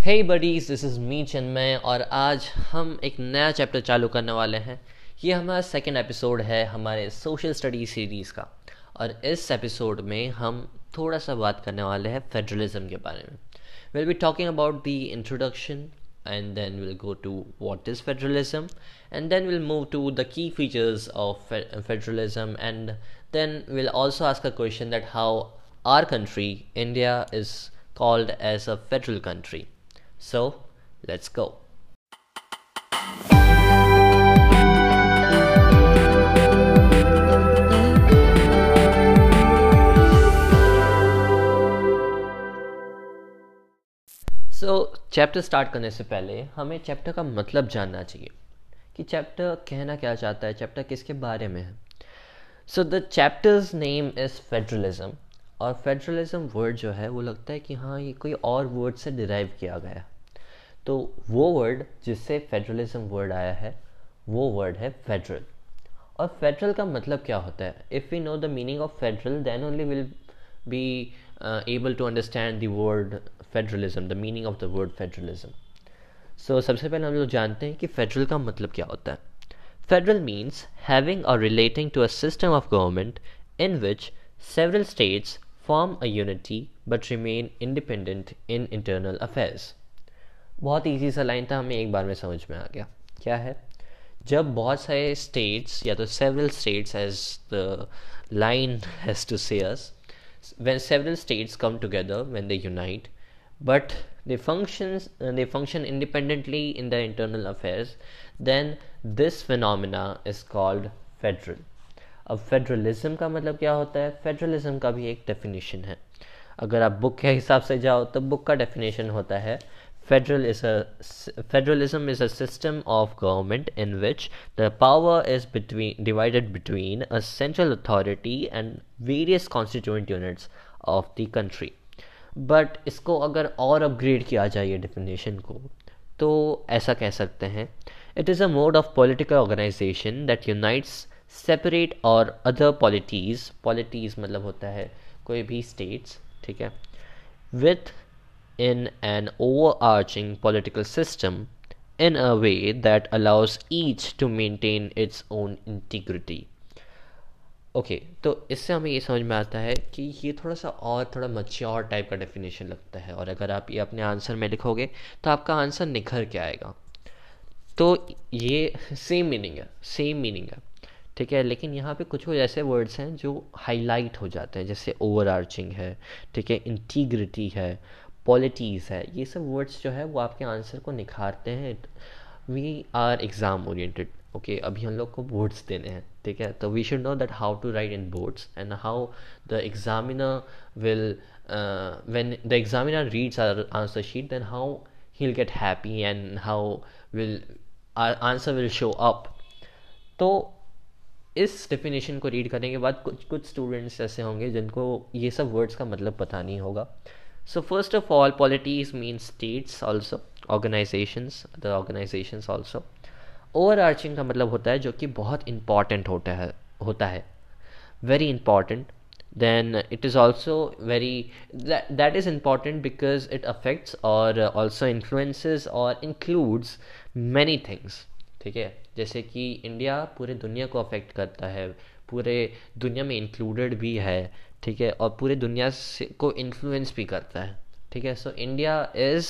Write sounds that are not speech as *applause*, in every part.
Hey buddies this is me Chinmay और आज हम एक नया चैप्टर चालू करने वाले हैं। ये हमारा सेकेंड एपिसोड है हमारे सोशल स्टडी सीरीज़ का। और इस एपिसोड में हम थोड़ा सा बात करने वाले हैं फेडरलिज्म के बारे में। Will be talking about the introduction and then will go to what is federalism and then will move to the key features of federalism and then will also ask a question that how our country India is called as a federal country so, let's go. So chapter start करने से पहले हमें chapter का मतलब जानना चाहिए कि chapter कहना क्या चाहता है चैप्टर किसके बारे में है so the chapter's name is federalism और फेडरलिज्म वर्ड जो है, वो लगता है कि हाँ ये कोई और वर्ड से डिराइव किया गया तो वो वर्ड जिससे फेडरलिज्म वर्ड आया है, वो वर्ड है फेडरल और फेडरल का मतलब क्या होता है? If we know the meaning of federal then only will be able to understand the word federalism the meaning of the word federalism so सबसे पहले हम लोग जानते हैं कि फेडरल का मतलब क्या होता है. फेडरल मीन्स हैविंग और relating to a system of government in which several states form a unity but remain independent in internal affairs. बहुत ईजी सा लाइन था, हमें एक बार में समझ में आ गया। क्या है? जब बहुत सारे स्टेट्स या तो several states as the line has to say us when several states come together when they unite but they functions they function independently in the internal affairs then this phenomena is called federal अब federalism का मतलब क्या होता है? Federalism का भी एक definition है। अगर आप बुक के हिसाब से जाओ तो बुक का डेफिनेशन होता है federal is a federalism is a system of government in which the power is between divided between a central authority and various constituent units of the country but इसको अगर और अपग्रेड किया जाए ये definition को तो ऐसा कह सकते हैं। It is a mode of political organization that unites separate और अदर पॉलिटीज़ पॉलिटीज़ मतलब होता है कोई भी स्टेट्स ठीक है? With an overarching political system in a way that allows each to maintain its own integrity. Okay okay, तो इससे हमें ये समझ में आता है कि ये थोड़ा सा और थोड़ा मच्योर टाइप का डेफिनेशन लगता है और अगर आप ये अपने आंसर में लिखोगे तो आपका आंसर निखर के आएगा। तो ये सेम मीनिंग है सेम मीनिंग है ठीक है? लेकिन यहाँ पे कुछ कुछ ऐसे वर्ड्स हैं जो हाईलाइट हो जाते हैं जैसे ओवर है ठीक है? इंटीग्रिटी है पॉलिटीज़ है, ये सब वर्ड्स जो है वो आपके आंसर को निखारते हैं। We are exam oriented okay अभी हम लोग को बोर्ड्स देने हैं, ठीक है? तो we should know that how to write in boards and how the examiner will when the examiner reads our answer sheet then how he'll get happy and how will, our answer will show तो इस definition को read करने के बाद कुछ कुछ students ऐसे होंगे जिनको ये सब वर्ड्स का मतलब पता नहीं होगा। So first of all polities mean states also organizations the organizations also over का मतलब होता है जो कि बहुत इंपॉर्टेंट होता है होता है। Very important then it is also very, that that is important because it affects or also influences or includes many things. ठीक है? जैसे कि इंडिया पूरे दुनिया को अफेक्ट करता है। पूरे दुनिया में इंक्लूडेड भी है। ठीक है, और पूरे दुनिया से को इन्फ्लुएंस भी करता है, ठीक है? So India is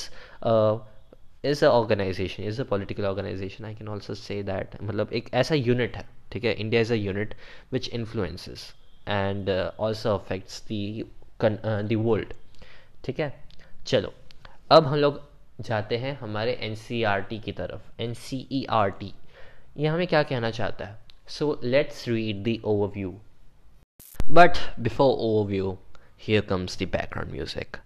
is a organization is a political organization I can also say that मतलब एक ऐसा यूनिट है, ठीक है? India is a unit which influences and also affects the world ठीक है? चलो, अब हम लोग जाते हैं हमारे एन e की तरफ़। एन e ये हमें क्या कहना चाहता है? So let's read the overview But before overview here comes the background music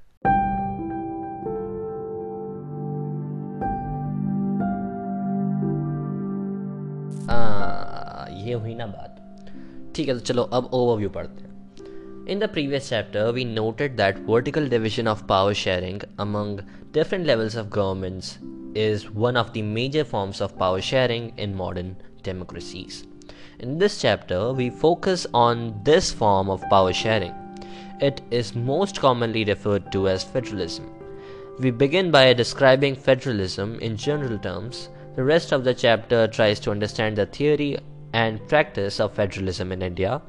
ये हुई ना बात ठीक है तो चलो अब ओवरव्यू पढ़ते हैं In the previous chapter, we noted that vertical division of power sharing among different levels of governments is one of the major forms of power sharing in modern democracies. In this chapter, we focus on this form of power sharing. It is most commonly referred to as federalism. We begin by describing federalism in general terms. The rest of the chapter tries to understand the theory and practice of federalism in India.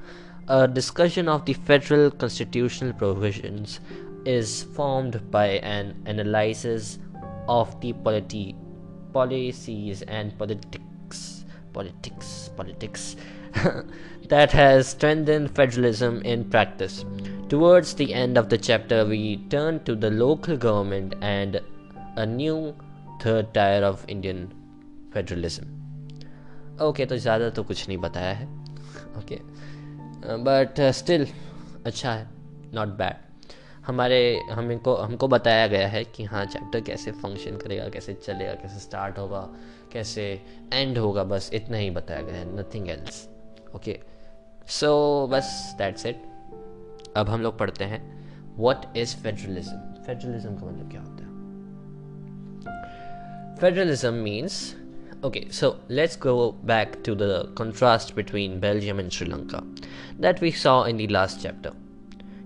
A discussion of the federal constitutional provisions is formed by an analysis of the polity, policies and politics politics politics that has strengthened federalism in practice. Towards the end of the chapter, we turn to the local government and a new third tier of Indian federalism. okay, तो ज़्यादा तो कुछ नहीं बताया है okay but still अच्छा है not bad हमारे हमको हमको बताया गया है कि हाँ चैप्टर कैसे फ़ंक्शन करेगा कैसे चलेगा कैसे स्टार्ट होगा कैसे एंड होगा, बस इतना ही बताया गया है नथिंग एल्स ओके सो बस दैट्स इट अब हम लोग पढ़ते हैं वट इज़ फेडरलिज्म फेडरलिज्म का मतलब क्या होता है? Federalism means okay so let's go back to the contrast between Belgium and Sri Lanka that we saw in the last chapter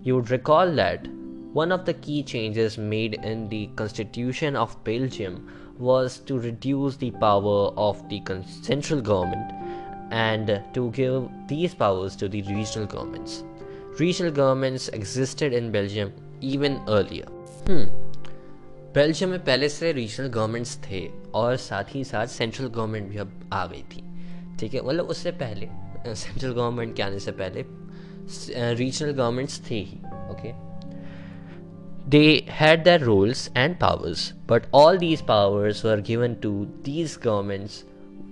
you would recall that one of the key changes made in the constitution of Belgium was to reduce the power of the central government and to give these powers to the regional governments regional governments existed in Belgium even earlier. Hmm. Belgium में पहले से regional governments थे और साथ ही साथ central government भी अब आ गई थी ठीक है मतलब उससे पहले सेंट्रल गवर्नमेंट के आने से पहले रीजनल गवर्नमेंट्स थे ही okay they had their rules and powers but all these powers were given to these governments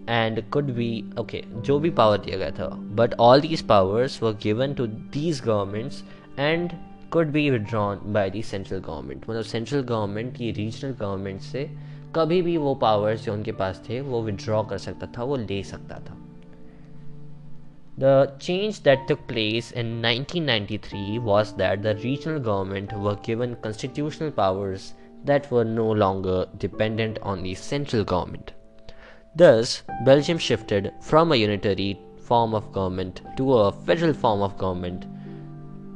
and could be okay जो भी पावर दिया गया था but all these powers were given to these governments and could be withdrawn by the central government मतलब central government की regional government से कभी भी वो powers जो उनके पास थे वो withdraw कर सकता था वो ले सकता था The change that took place in 1993 was that the regional government were given constitutional powers that were no longer dependent on the central government. Thus, Belgium shifted from a unitary form of government to a federal form of government.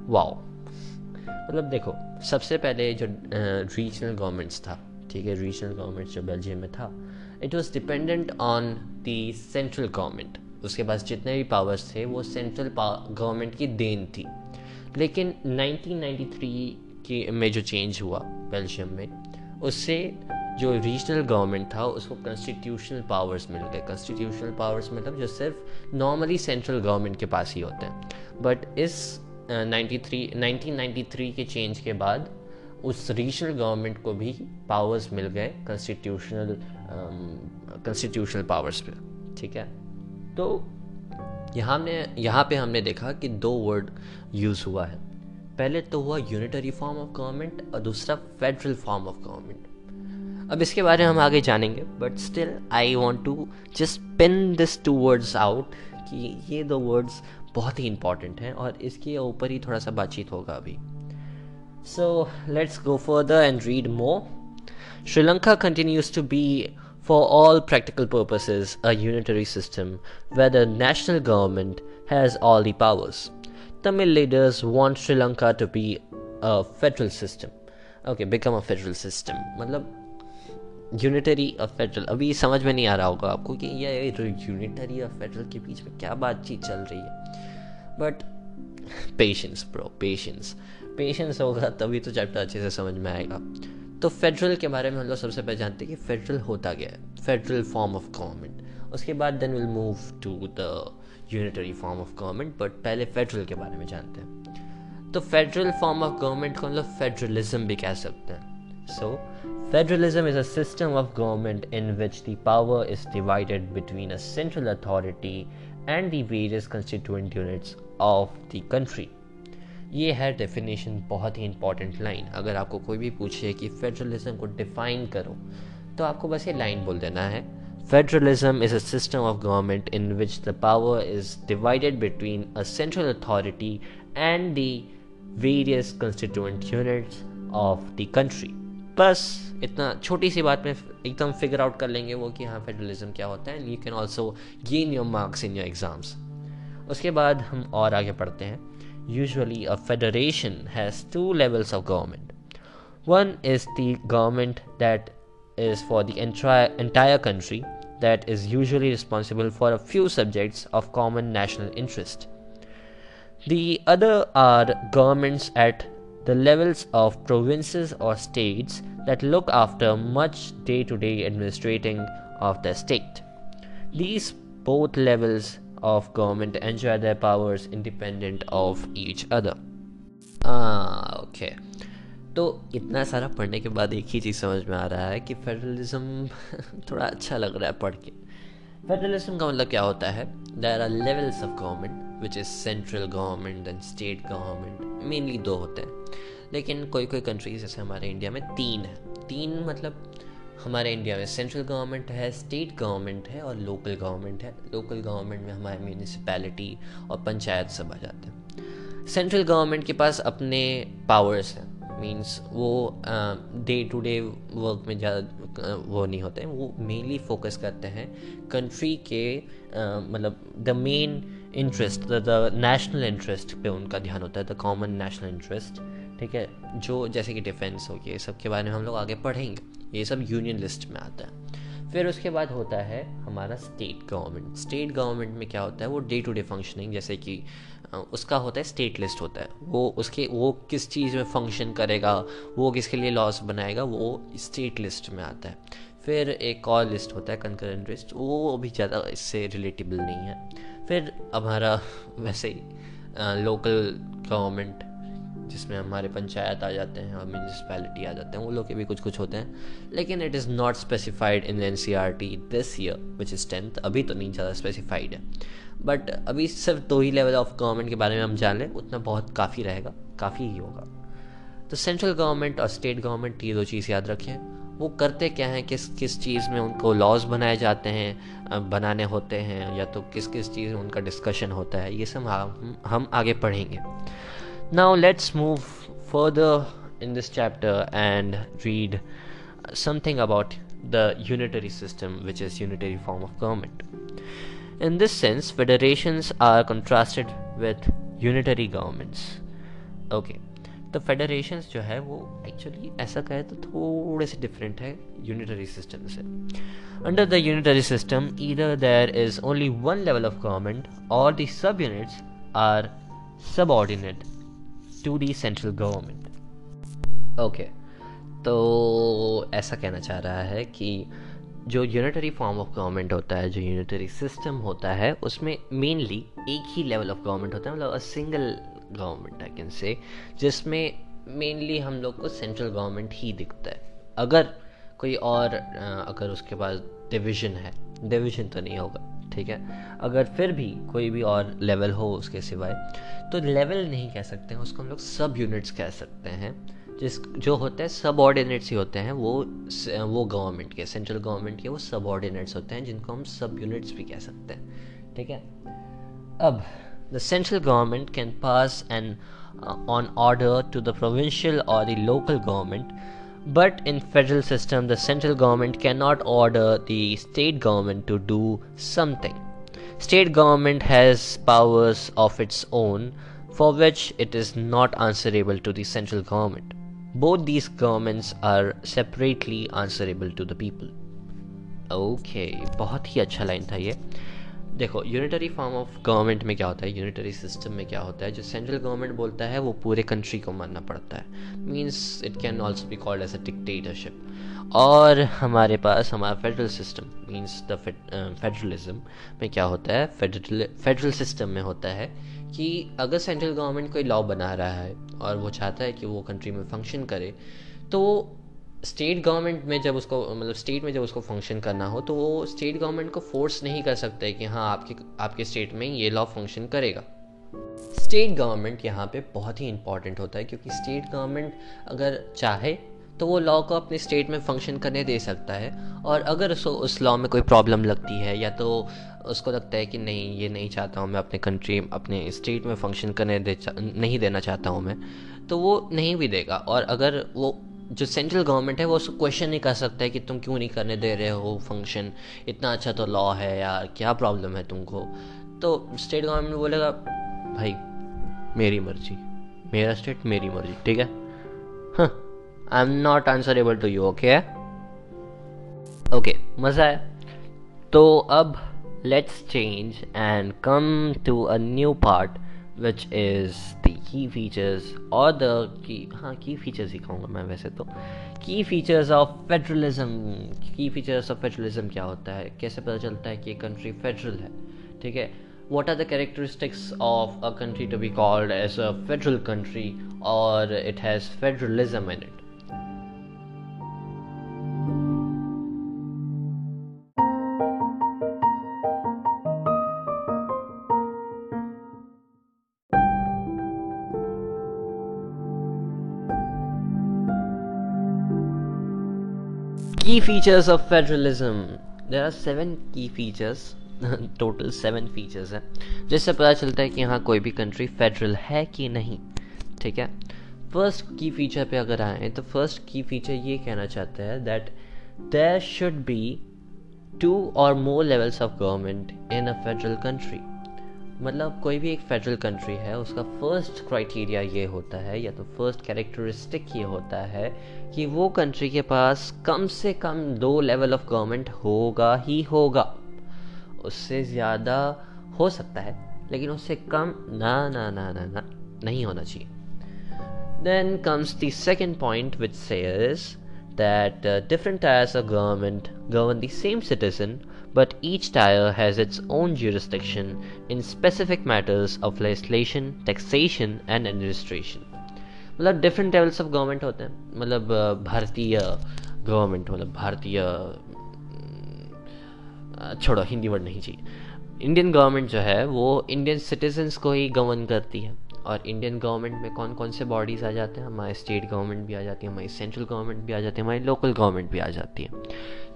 Wow. मतलब देखो सबसे पहले जो regional governments था ठीक है regional government जो Belgium में था it was dependent on the central government उसके पास जितने भी पावर्स थे, वो सेंट्रल गवर्नमेंट की देन थी। लेकिन 1993 के में जो चेंज हुआ बेल्जियम में, उससे जो रीजनल गवर्नमेंट था, उसको कॉन्स्टिट्यूशनल पावर्स मिल गए। कॉन्स्टिट्यूशनल पावर्स मतलब जो सिर्फ़ नॉर्मली सेंट्रल गवर्नमेंट के पास ही होते हैं। बट इस नाइन्टी थ्री नाइनटीन के चेंज के बाद, उस रीजनल गवर्नमेंट को भी पावर्स मिल गए कॉन्स्टिट्यूशनल कॉन्स्टिट्यूशनल पावर्स पे। ठीक है? तो यहाँ ने यहाँ पे हमने देखा कि दो वर्ड यूज़ हुआ है। पहले तो हुआ यूनिटरी फॉर्म ऑफ़ गवर्नमेंट और दूसरा फेडरल फॉर्म ऑफ़ गवर्नमेंट अब इसके बारे में हम आगे जानेंगे but still I want to just pin this two words out कि ये दो वर्ड्स बहुत ही इंपॉर्टेंट हैं और इसके ऊपर ही थोड़ा सा बातचीत होगा अभी। So let's go further and read more Sri Lanka continues to be for all practical purposes a unitary system where the national government has all the powers. Tamil leaders want Sri Lanka to be a federal system. Okay, become a federal system. मतलब unitary और federal अभी समझ में नहीं आ रहा होगा आपको कि ये यूनिटरी और फेडरल के बीच में क्या बातचीत चल रही है but patience bro patience patience होगा तभी तो चैप्टर अच्छे से समझ में आएगा तो फेडरल के बारे में हम लोग सबसे पहले जानते हैं कि फेडरल होता क्या है। फेडरल फॉर्म ऑफ़ गवर्नमेंट उसके बाद then will move to the unitary form of government but पहले फेडरल के बारे में जानते हैं। तो फेडरल फॉर्म ऑफ़ गवर्नमेंट को हम लोग फेडरलिज्म भी कह सकते हैं। So federalism is a system of government in which the power is divided between a central authority and the various constituent units of the country. ये है डेफिनेशन बहुत ही इंपॉर्टेंट लाइन अगर आपको कोई भी पूछे कि फेडरलिज्म को डिफाइन करो तो आपको बस ये लाइन बोल देना है. Federalism is a system of government in which the power is divided between a central authority and the various constituent units of the country. बस इतना छोटी सी बात में एकदम फिगर आउट कर लेंगे वो कि हाँ फेडरलिज्म क्या होता है. And you can also gain your marks in your exams उसके बाद हम और आगे पढ़ते हैं. Usually, a federation has two levels of government. One is the government that is for the entire, entire country, that is usually responsible for a few subjects of common national interest. The other are governments at the levels of provinces or states that look after much day to day administrating of the state. These both levels of government enjoy their powers independent of each other. Ah, okay. तो इतना सारा पढ़ने के बाद एक ही चीज़ समझ में आ रहा है कि फेडरलिज्म *laughs* थोड़ा अच्छा लग रहा है पढ़ के फेडरलिज्म का मतलब क्या होता है there are levels of government which is central government and state government mainly दो होते हैं लेकिन कोई कोई कंट्रीज़ जैसे हमारे इंडिया में तीन है तीन मतलब हमारे इंडिया में सेंट्रल गवर्नमेंट है स्टेट गवर्नमेंट है और लोकल गवर्नमेंट है। लोकल गवर्नमेंट में हमारे म्यूनिसिपैलिटी और पंचायत सब आ जाते हैं। सेंट्रल गवर्नमेंट के पास अपने पावर्स हैं। मीन्स वो डे टू डे वर्क में ज़्यादा वो नहीं होते वो मेनली फोकस करते हैं कंट्री के मतलब the main interest the national interest पे उनका ध्यान होता है द कॉमन नेशनल इंटरेस्ट ठीक है? जो जैसे कि डिफेंस हो गया सब के बारे में हम लोग आगे पढ़ेंगे। ये सब यूनियन लिस्ट में आता है। फिर उसके बाद होता है हमारा स्टेट गवर्नमेंट स्टेट गवर्नमेंट में क्या होता है? वो डे टू डे फंक्शनिंग जैसे कि उसका होता है स्टेट लिस्ट होता है। वो उसके, वो किस चीज़ में फ़ंक्शन करेगा, वो किसके लिए लॉस बनाएगा, वो स्टेट लिस्ट में आता है। फिर एक और लिस्ट होता है कंकरेंट लिस्ट वो भी ज़्यादा इससे रिलेटेबल नहीं है। फिर हमारा *laughs* वैसे ही लोकल गवर्नमेंट जिसमें हमारे पंचायत आ जाते हैं और म्यूनसिपैलिटी आ जाते हैं, वो लोग के भी कुछ कुछ होते हैं। लेकिन it is not specified in N C R T this year which is tenth अभी तो नहीं ज़्यादा स्पेसिफाइड है। बट अभी सिर्फ़ दो ही लेवल ऑफ़ गवर्नमेंट के बारे में हम जान लें, उतना बहुत काफ़ी रहेगा, काफ़ी ही होगा। तो सेंट्रल गवर्नमेंट और स्टेट गवर्नमेंट ये दो चीज़ याद रखें। वो करते क्या हैं, किस किस चीज़ में उनको लॉज बनाए जाते हैं बनाने होते हैं, या तो किस किस चीज़ में उनका डिस्कशन होता है, ये सब हम हम आगे पढ़ेंगे। Now let's move further in this chapter and read something about the unitary system, which is unitary form of government. In this sense, federations are contrasted with unitary governments. Okay. तो federations जो है वो actually ऐसा कहे तो थोड़े से different है यूनिटरी सिस्टम से under the unitary system either there is only one level of government और the sub units are subordinate to the central government okay तो ऐसा कहना चाह रहा है कि जो यूनिटरी फॉर्म ऑफ़ गवर्नमेंट होता है, जो यूनिटरी सिस्टम होता है, उसमें मेनली एक ही लेवल ऑफ़ गवर्नमेंट होता है मतलब a single government I can say जिसमें मेनली हम लोग को सेंट्रल गवर्नमेंट ही दिखता है। अगर कोई और अगर उसके पास डिवीज़न है डिवीज़न तो नहीं होगा। ठीक है? अगर फिर भी कोई भी और लेवल हो उसके सिवाय तो लेवल नहीं कह सकते हैं, उसको हम लोग सब यूनिट्स कह सकते हैं। जिस, जो होते हैं सब ऑर्डिनेट्स ही होते हैं, वो वो गवर्नमेंट के सेंट्रल गवर्नमेंट के वो सब ऑर्डिनेट्स होते हैं, जिनको हम सब यूनिट्स भी कह सकते हैं। ठीक है? अब the central government can pass an on order to the provincial और the local government But in federal system, the central government cannot order the state government to do something. State government has powers of its own for which it is not answerable to the central government. Both these governments are separately answerable to the people. Okay, बहुत ही अच्छा line था ये देखो unitary form of government में क्या होता है? यूनिटरी सिस्टम में क्या होता है? जो सेंट्रल गवर्नमेंट बोलता है, वो पूरे कंट्री को मानना पड़ता है। Means it can also be called as a dictatorship और हमारे पास, हमारा federal system means the federalism में क्या होता है? फेडरल फेडरल सिस्टम में होता है कि अगर सेंट्रल गवर्नमेंट कोई लॉ बना रहा है और वो चाहता है कि वो कंट्री में फ़ंक्शन करे तो स्टेट गवर्नमेंट में जब उसको मतलब स्टेट में जब उसको फ़ंक्शन करना हो तो वो स्टेट गवर्नमेंट को फोर्स नहीं कर सकता है कि हाँ आपके आपके स्टेट में ये लॉ फ़ंक्शन करेगा। स्टेट गवर्नमेंट यहाँ पे बहुत ही इंपॉर्टेंट होता है, क्योंकि स्टेट गवर्नमेंट अगर चाहे तो वो लॉ को अपने स्टेट में फ़ंक्शन करने दे सकता है। और अगर उसको, उस लॉ में कोई प्रॉब्लम लगती है, या तो उसको लगता है कि नहीं, ये नहीं चाहता हूँ मैं अपने कंट्री अपने स्टेट में फ़ंक्शन करने दे नहीं देना चाहता हूँ मैं तो वो नहीं भी देगा। और अगर वो जो सेंट्रल गवर्नमेंट है, वो उसको क्वेश्चन नहीं कर सकता है कि तुम क्यों नहीं करने दे रहे हो फ़ंक्शन इतना अच्छा तो लॉ है यार, क्या प्रॉब्लम है तुमको? तो स्टेट गवर्नमेंट बोलेगा भाई, मेरी मर्ज़ी, मेरा स्टेट मेरी मर्ज़ी, ठीक है? I am not answerable to you okay okay मज़ा है तो अब let's change and come to a new part which is the key features और द की हाँ की फीचर्स ही कहूँगा मैं वैसे तो। Key features of federalism key features of federalism क्या होता है? कैसे पता चलता है कि कंट्री फेडरल है? ठीक है? What are the characteristics of a country to be called as a federal country और it has federalism in it key features of federalism. There are seven key features. Total seven features हैं। जिससे पता चलता है कि हाँ कोई भी कंट्री फेडरल है कि नहीं। ठीक है? फ़र्स्ट की फीचर पे अगर आए तो फ़र्स्ट की फीचर ये कहना चाहता है that there should be two और more levels of government in a federal country मतलब कोई भी एक फेडरल कंट्री है उसका फ़र्स्ट क्राइटेरिया ये होता है या तो फ़र्स्ट कैरेक्टरिस्टिक ये होता है कि वो कंट्री के पास कम से कम दो लेवल ऑफ़ गवर्नमेंट होगा ही होगा। उससे ज़्यादा हो सकता है लेकिन उससे कम ना ना ना ना ना नहीं होना चाहिए। Then comes the second point which says that uh, of government govern the same citizen, but each tier has its own jurisdiction in specific matters of legislation, taxation, and administration. मतलब डिफरेंट लेवल्स ऑफ़ गवर्नमेंट होते हैं। मतलब भारतीय government मतलब भारतीय छोड़ो Hindi word नहीं चाहिए। इंडियन गवर्नमेंट जो है वो इंडियन सिटीजन्स को ही गवर्न करती है। और इंडियन गवर्नमेंट में कौन कौन से बॉडीज़ आ जाते हैं? हमारे स्टेट गवर्नमेंट भी आ जाती है हमारी सेंट्रल गवर्नमेंट भी आ जाती है हमारी लोकल गवर्नमेंट भी आ जाती है।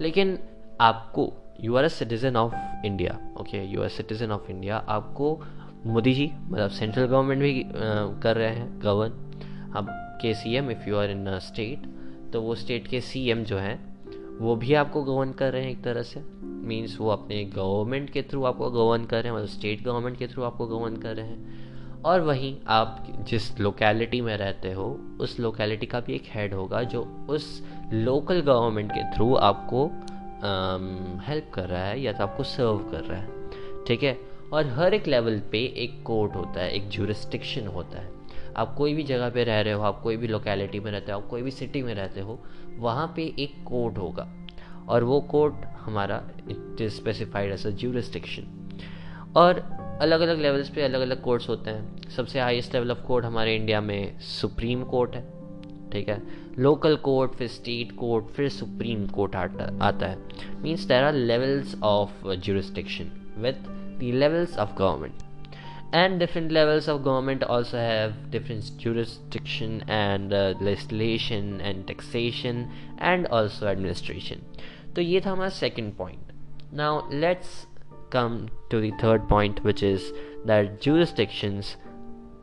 लेकिन आपको you are a citizen of India okay you are citizen of India आपको मोदी जी मतलब सेंट्रल गवर्नमेंट भी आ, कर रहे हैं गवर्न अब के C M if you are in state तो वो स्टेट के सी एम जो हैं वो भी आपको गवर्न कर रहे हैं एक तरह से? मीन्स वो अपने गवर्नमेंट के थ्रू आपको गवर्न कर रहे हैं मतलब स्टेट गवर्नमेंट के थ्रू आपको गवर्न कर रहे हैं. और वहीं आप जिस लोकेलिटी में रहते हो उस लोकेलिटी का भी एक हेड होगा जो उस लोकल गवर्नमेंट के थ्रू आपको हेल्प कर रहा है या तो आपको सर्व कर रहा है, ठीक है? और हर एक लेवल पे एक कोर्ट होता है, एक जूरिस्टिक्शन होता है। आप कोई भी जगह पे रह रहे हो, आप कोई भी लोकेलिटी में रहते हो, आप कोई भी सिटी में रहते हो, वहाँ पे एक कोर्ट होगा। और वो कोर्ट हमारा it is specified as a jurisdiction और अलग अलग लेवल्स पे अलग अलग कोर्ट्स होते हैं। सबसे हाईएस्ट लेवल ऑफ़ कोर्ट हमारे इंडिया में सुप्रीम कोर्ट है। ठीक है लोकल कोर्ट फिर स्टेट कोर्ट फिर सुप्रीम कोर्ट आता है means there are levels of jurisdiction with the levels of government different levels of government also have different jurisdiction and uh, legislation and taxation and also administration तो ये था हमारा second point now let's come to the third point which is that jurisdictions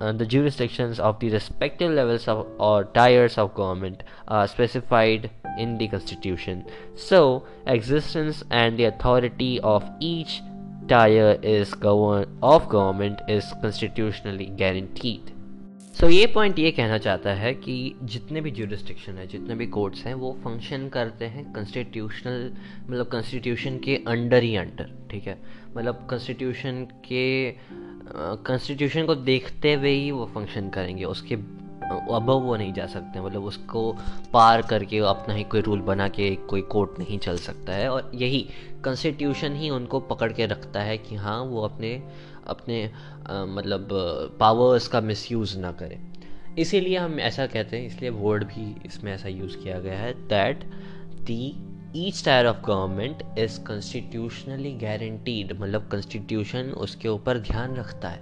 uh, the jurisdictions of the respective levels of or tiers of government are specified in the constitution so existence and the authority of each tier is govern of government is constitutionally guaranteed so so, ये point ये कहना चाहता है कि जितने भी jurisdiction है जितने भी कोर्ट्स हैं वो फंक्शन करते हैं कॉन्स्टिट्यूशनल मतलब कॉन्स्टिट्यूशन के अंडर ही अंडर ठीक है मतलब कॉन्स्टिट्यूशन के कॉन्स्टिट्यूशन को देखते हुए ही वो फ़ंक्शन करेंगे। उसके अब वो नहीं जा सकते। मतलब उसको पार करके अपना ही कोई रूल बना के कोई कोर्ट नहीं चल सकता है। और यही कॉन्स्टिट्यूशन ही उनको पकड़ के रखता है कि हाँ वो अपने अपने आ, मतलब पावर्स का मिसयूज़ ना करें। इसीलिए हम ऐसा कहते हैं इसलिए वर्ड भी इसमें ऐसा यूज़ किया गया है that the each tier of government is constitutionally guaranteed मतलब कॉन्स्टिट्यूशन उसके ऊपर ध्यान रखता है।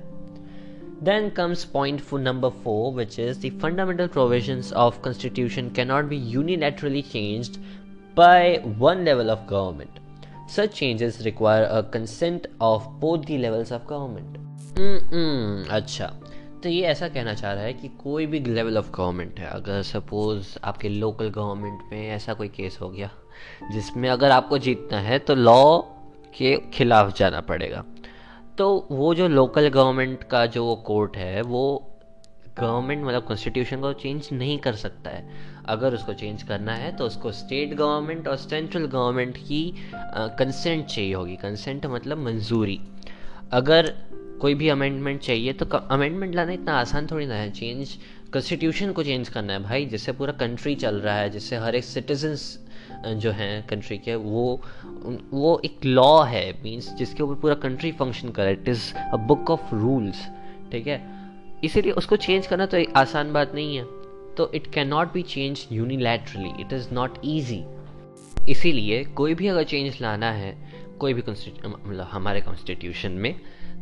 Then comes point number four which is the fundamental provision of constitution cannot be unilaterally change by one level of government such changes require a consent of both the levels of government अच्छा। तो ये ऐसा कहना चाह रहा है कि कोई भी लेवल ऑफ़ गवर्नमेंट है, अगर सपोज़ आपके लोकल गवर्नमेंट में ऐसा कोई केस हो गया। जिसमें अगर आपको जीतना है तो लॉ के खिलाफ जाना पड़ेगा। तो वो जो लोकल गवर्नमेंट का जो कोर्ट है, वो गवर्नमेंट मतलब कॉन्स्टिट्यूशन को चेंज नहीं कर सकता है। अगर उसको चेंज करना है तो उसको स्टेट गवर्नमेंट और सेंट्रल गवर्नमेंट की कंसेंट चाहिए होगी। कंसेंट मतलब मंजूरी। अगर कोई भी अमेंडमेंट चाहिए तो अमेंडमेंट लाना इतना आसान थोड़ी ना है। चेंज कॉन्स्टिट्यूशन को चेंज करना है। भाई जिससे पूरा कंट्री चल रहा है जिससे हर एक सिटीजन्स जो हैं कंट्री के, वो वो एक लॉ है मींस जिसके ऊपर पूरा कंट्री फ़ंक्शन करे it is a book of rules ठीक है? इसीलिए उसको चेंज करना तो एक आसान बात नहीं है। तो it can not be change unilaterally it is not easy इसीलिए कोई भी अगर चेंज लाना है, कोई भी मतलब हमारे कॉन्स्टिट्यूशन में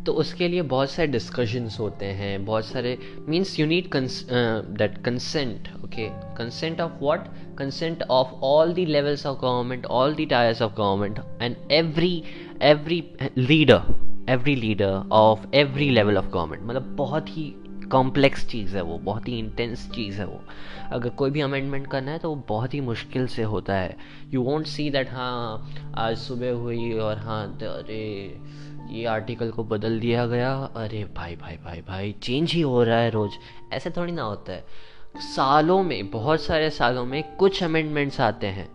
तो उसके लिए बहुत सारे डिस्कशंस होते हैं, बहुत सारे means you need that consent okay consent of what consent of all the levels of government all the tiers of government and every every leader every leader of every level of government मतलब बहुत ही complex चीज़ है वो, बहुत ही intense चीज़ है वो। अगर कोई भी अमेंडमेंट करना है तो वो बहुत ही मुश्किल से होता है। यू वॉन्ट सी दैट हाँ आज सुबह हुई और हाँ अरे, ये आर्टिकल को बदल दिया गया। अरे, भाई भाई भाई भाई चेंज ही हो रहा है रोज़। ऐसे थोड़ी ना होता है। सालों में, बहुत सारे सालों में कुछ अमेंडमेंट्स आते हैं।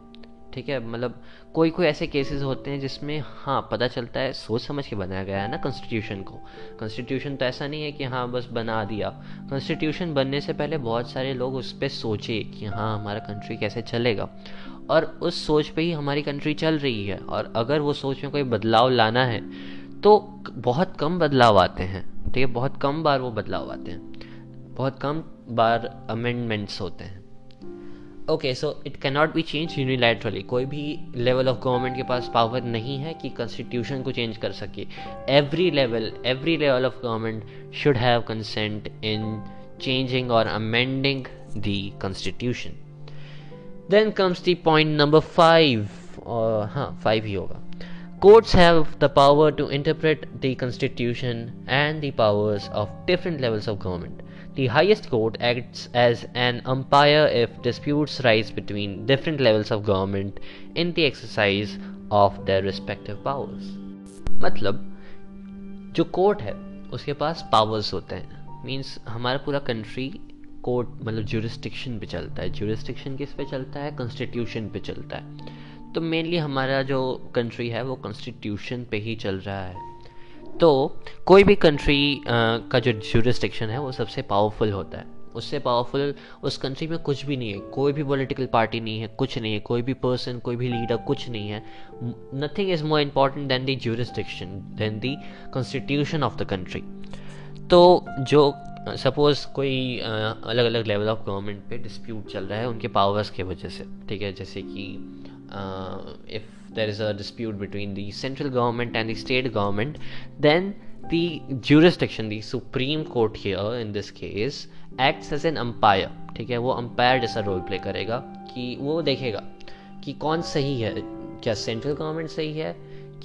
ठीक है? मतलब कोई कोई ऐसे केसेस होते हैं जिसमें हाँ पता चलता है, सोच समझ के बनाया गया है ना कॉन्स्टिट्यूशन को। कॉन्स्टिट्यूशन तो ऐसा नहीं है कि हाँ बस बना दिया। कॉन्स्टिट्यूशन बनने से पहले बहुत सारे लोग उस पर सोचे कि हाँ हमारा कंट्री कैसे चलेगा। और उस सोच पे ही हमारी कंट्री चल रही है। और अगर वो सोच में कोई बदलाव लाना है तो बहुत कम बदलाव आते हैं। ठीक है? बहुत कम बार वो बदलाव आते हैं। बहुत कम बार अमेंडमेंट्स होते हैं। Okay so it can not be change unilaterally कोई भी लेवल ऑफ़ गवर्नमेंट के पास पावर नहीं है कि कॉन्स्टिट्यूशन को चेंज कर सके। Every level every level of government should have consent in changing और amending the constitution then comes the point number five हाँ फाइव ही होगा। Courts have the power to interpret the constitution and the powers of different levels of government. The highest court acts as an umpire if disputes rise between different levels of government in the exercise of their respective powers. मतलब जो court है उसके पास powers होते हैं means हमारा पूरा country court मतलब jurisdiction पे चलता है जुरिस्टिक्शन किस पे चलता है कॉन्स्टिट्यूशन पे चलता है तो मेनली हमारा जो कंट्री है वो कॉन्स्टिट्यूशन पे ही चल रहा है तो कोई भी कंट्री का जो जुरिस्टिक्शन है, वो सबसे पावरफुल होता है। उससे पावरफुल उस कंट्री में कुछ भी नहीं है। कोई भी पॉलिटिकल पार्टी नहीं है, कुछ नहीं है। कोई भी पर्सन कोई भी लीडर कुछ नहीं है। Nothing is more important than the jurisdiction than the constitution of the country तो जो सपोज़ कोई अलग अलग लेवल ऑफ़ गवर्नमेंट पे डिस्प्यूट चल रहा है, उनके पावर्स के वजह से, ठीक है? जैसे कि if there is a dispute between the central government and the state government, then the jurisdiction, the Supreme Court here in this case, acts as an umpire. ठीक है? वो अंपायर जैसा रोल प्ले करेगा कि वो देखेगा कि कौन सही है। क्या सेंट्रल गवर्नमेंट सही है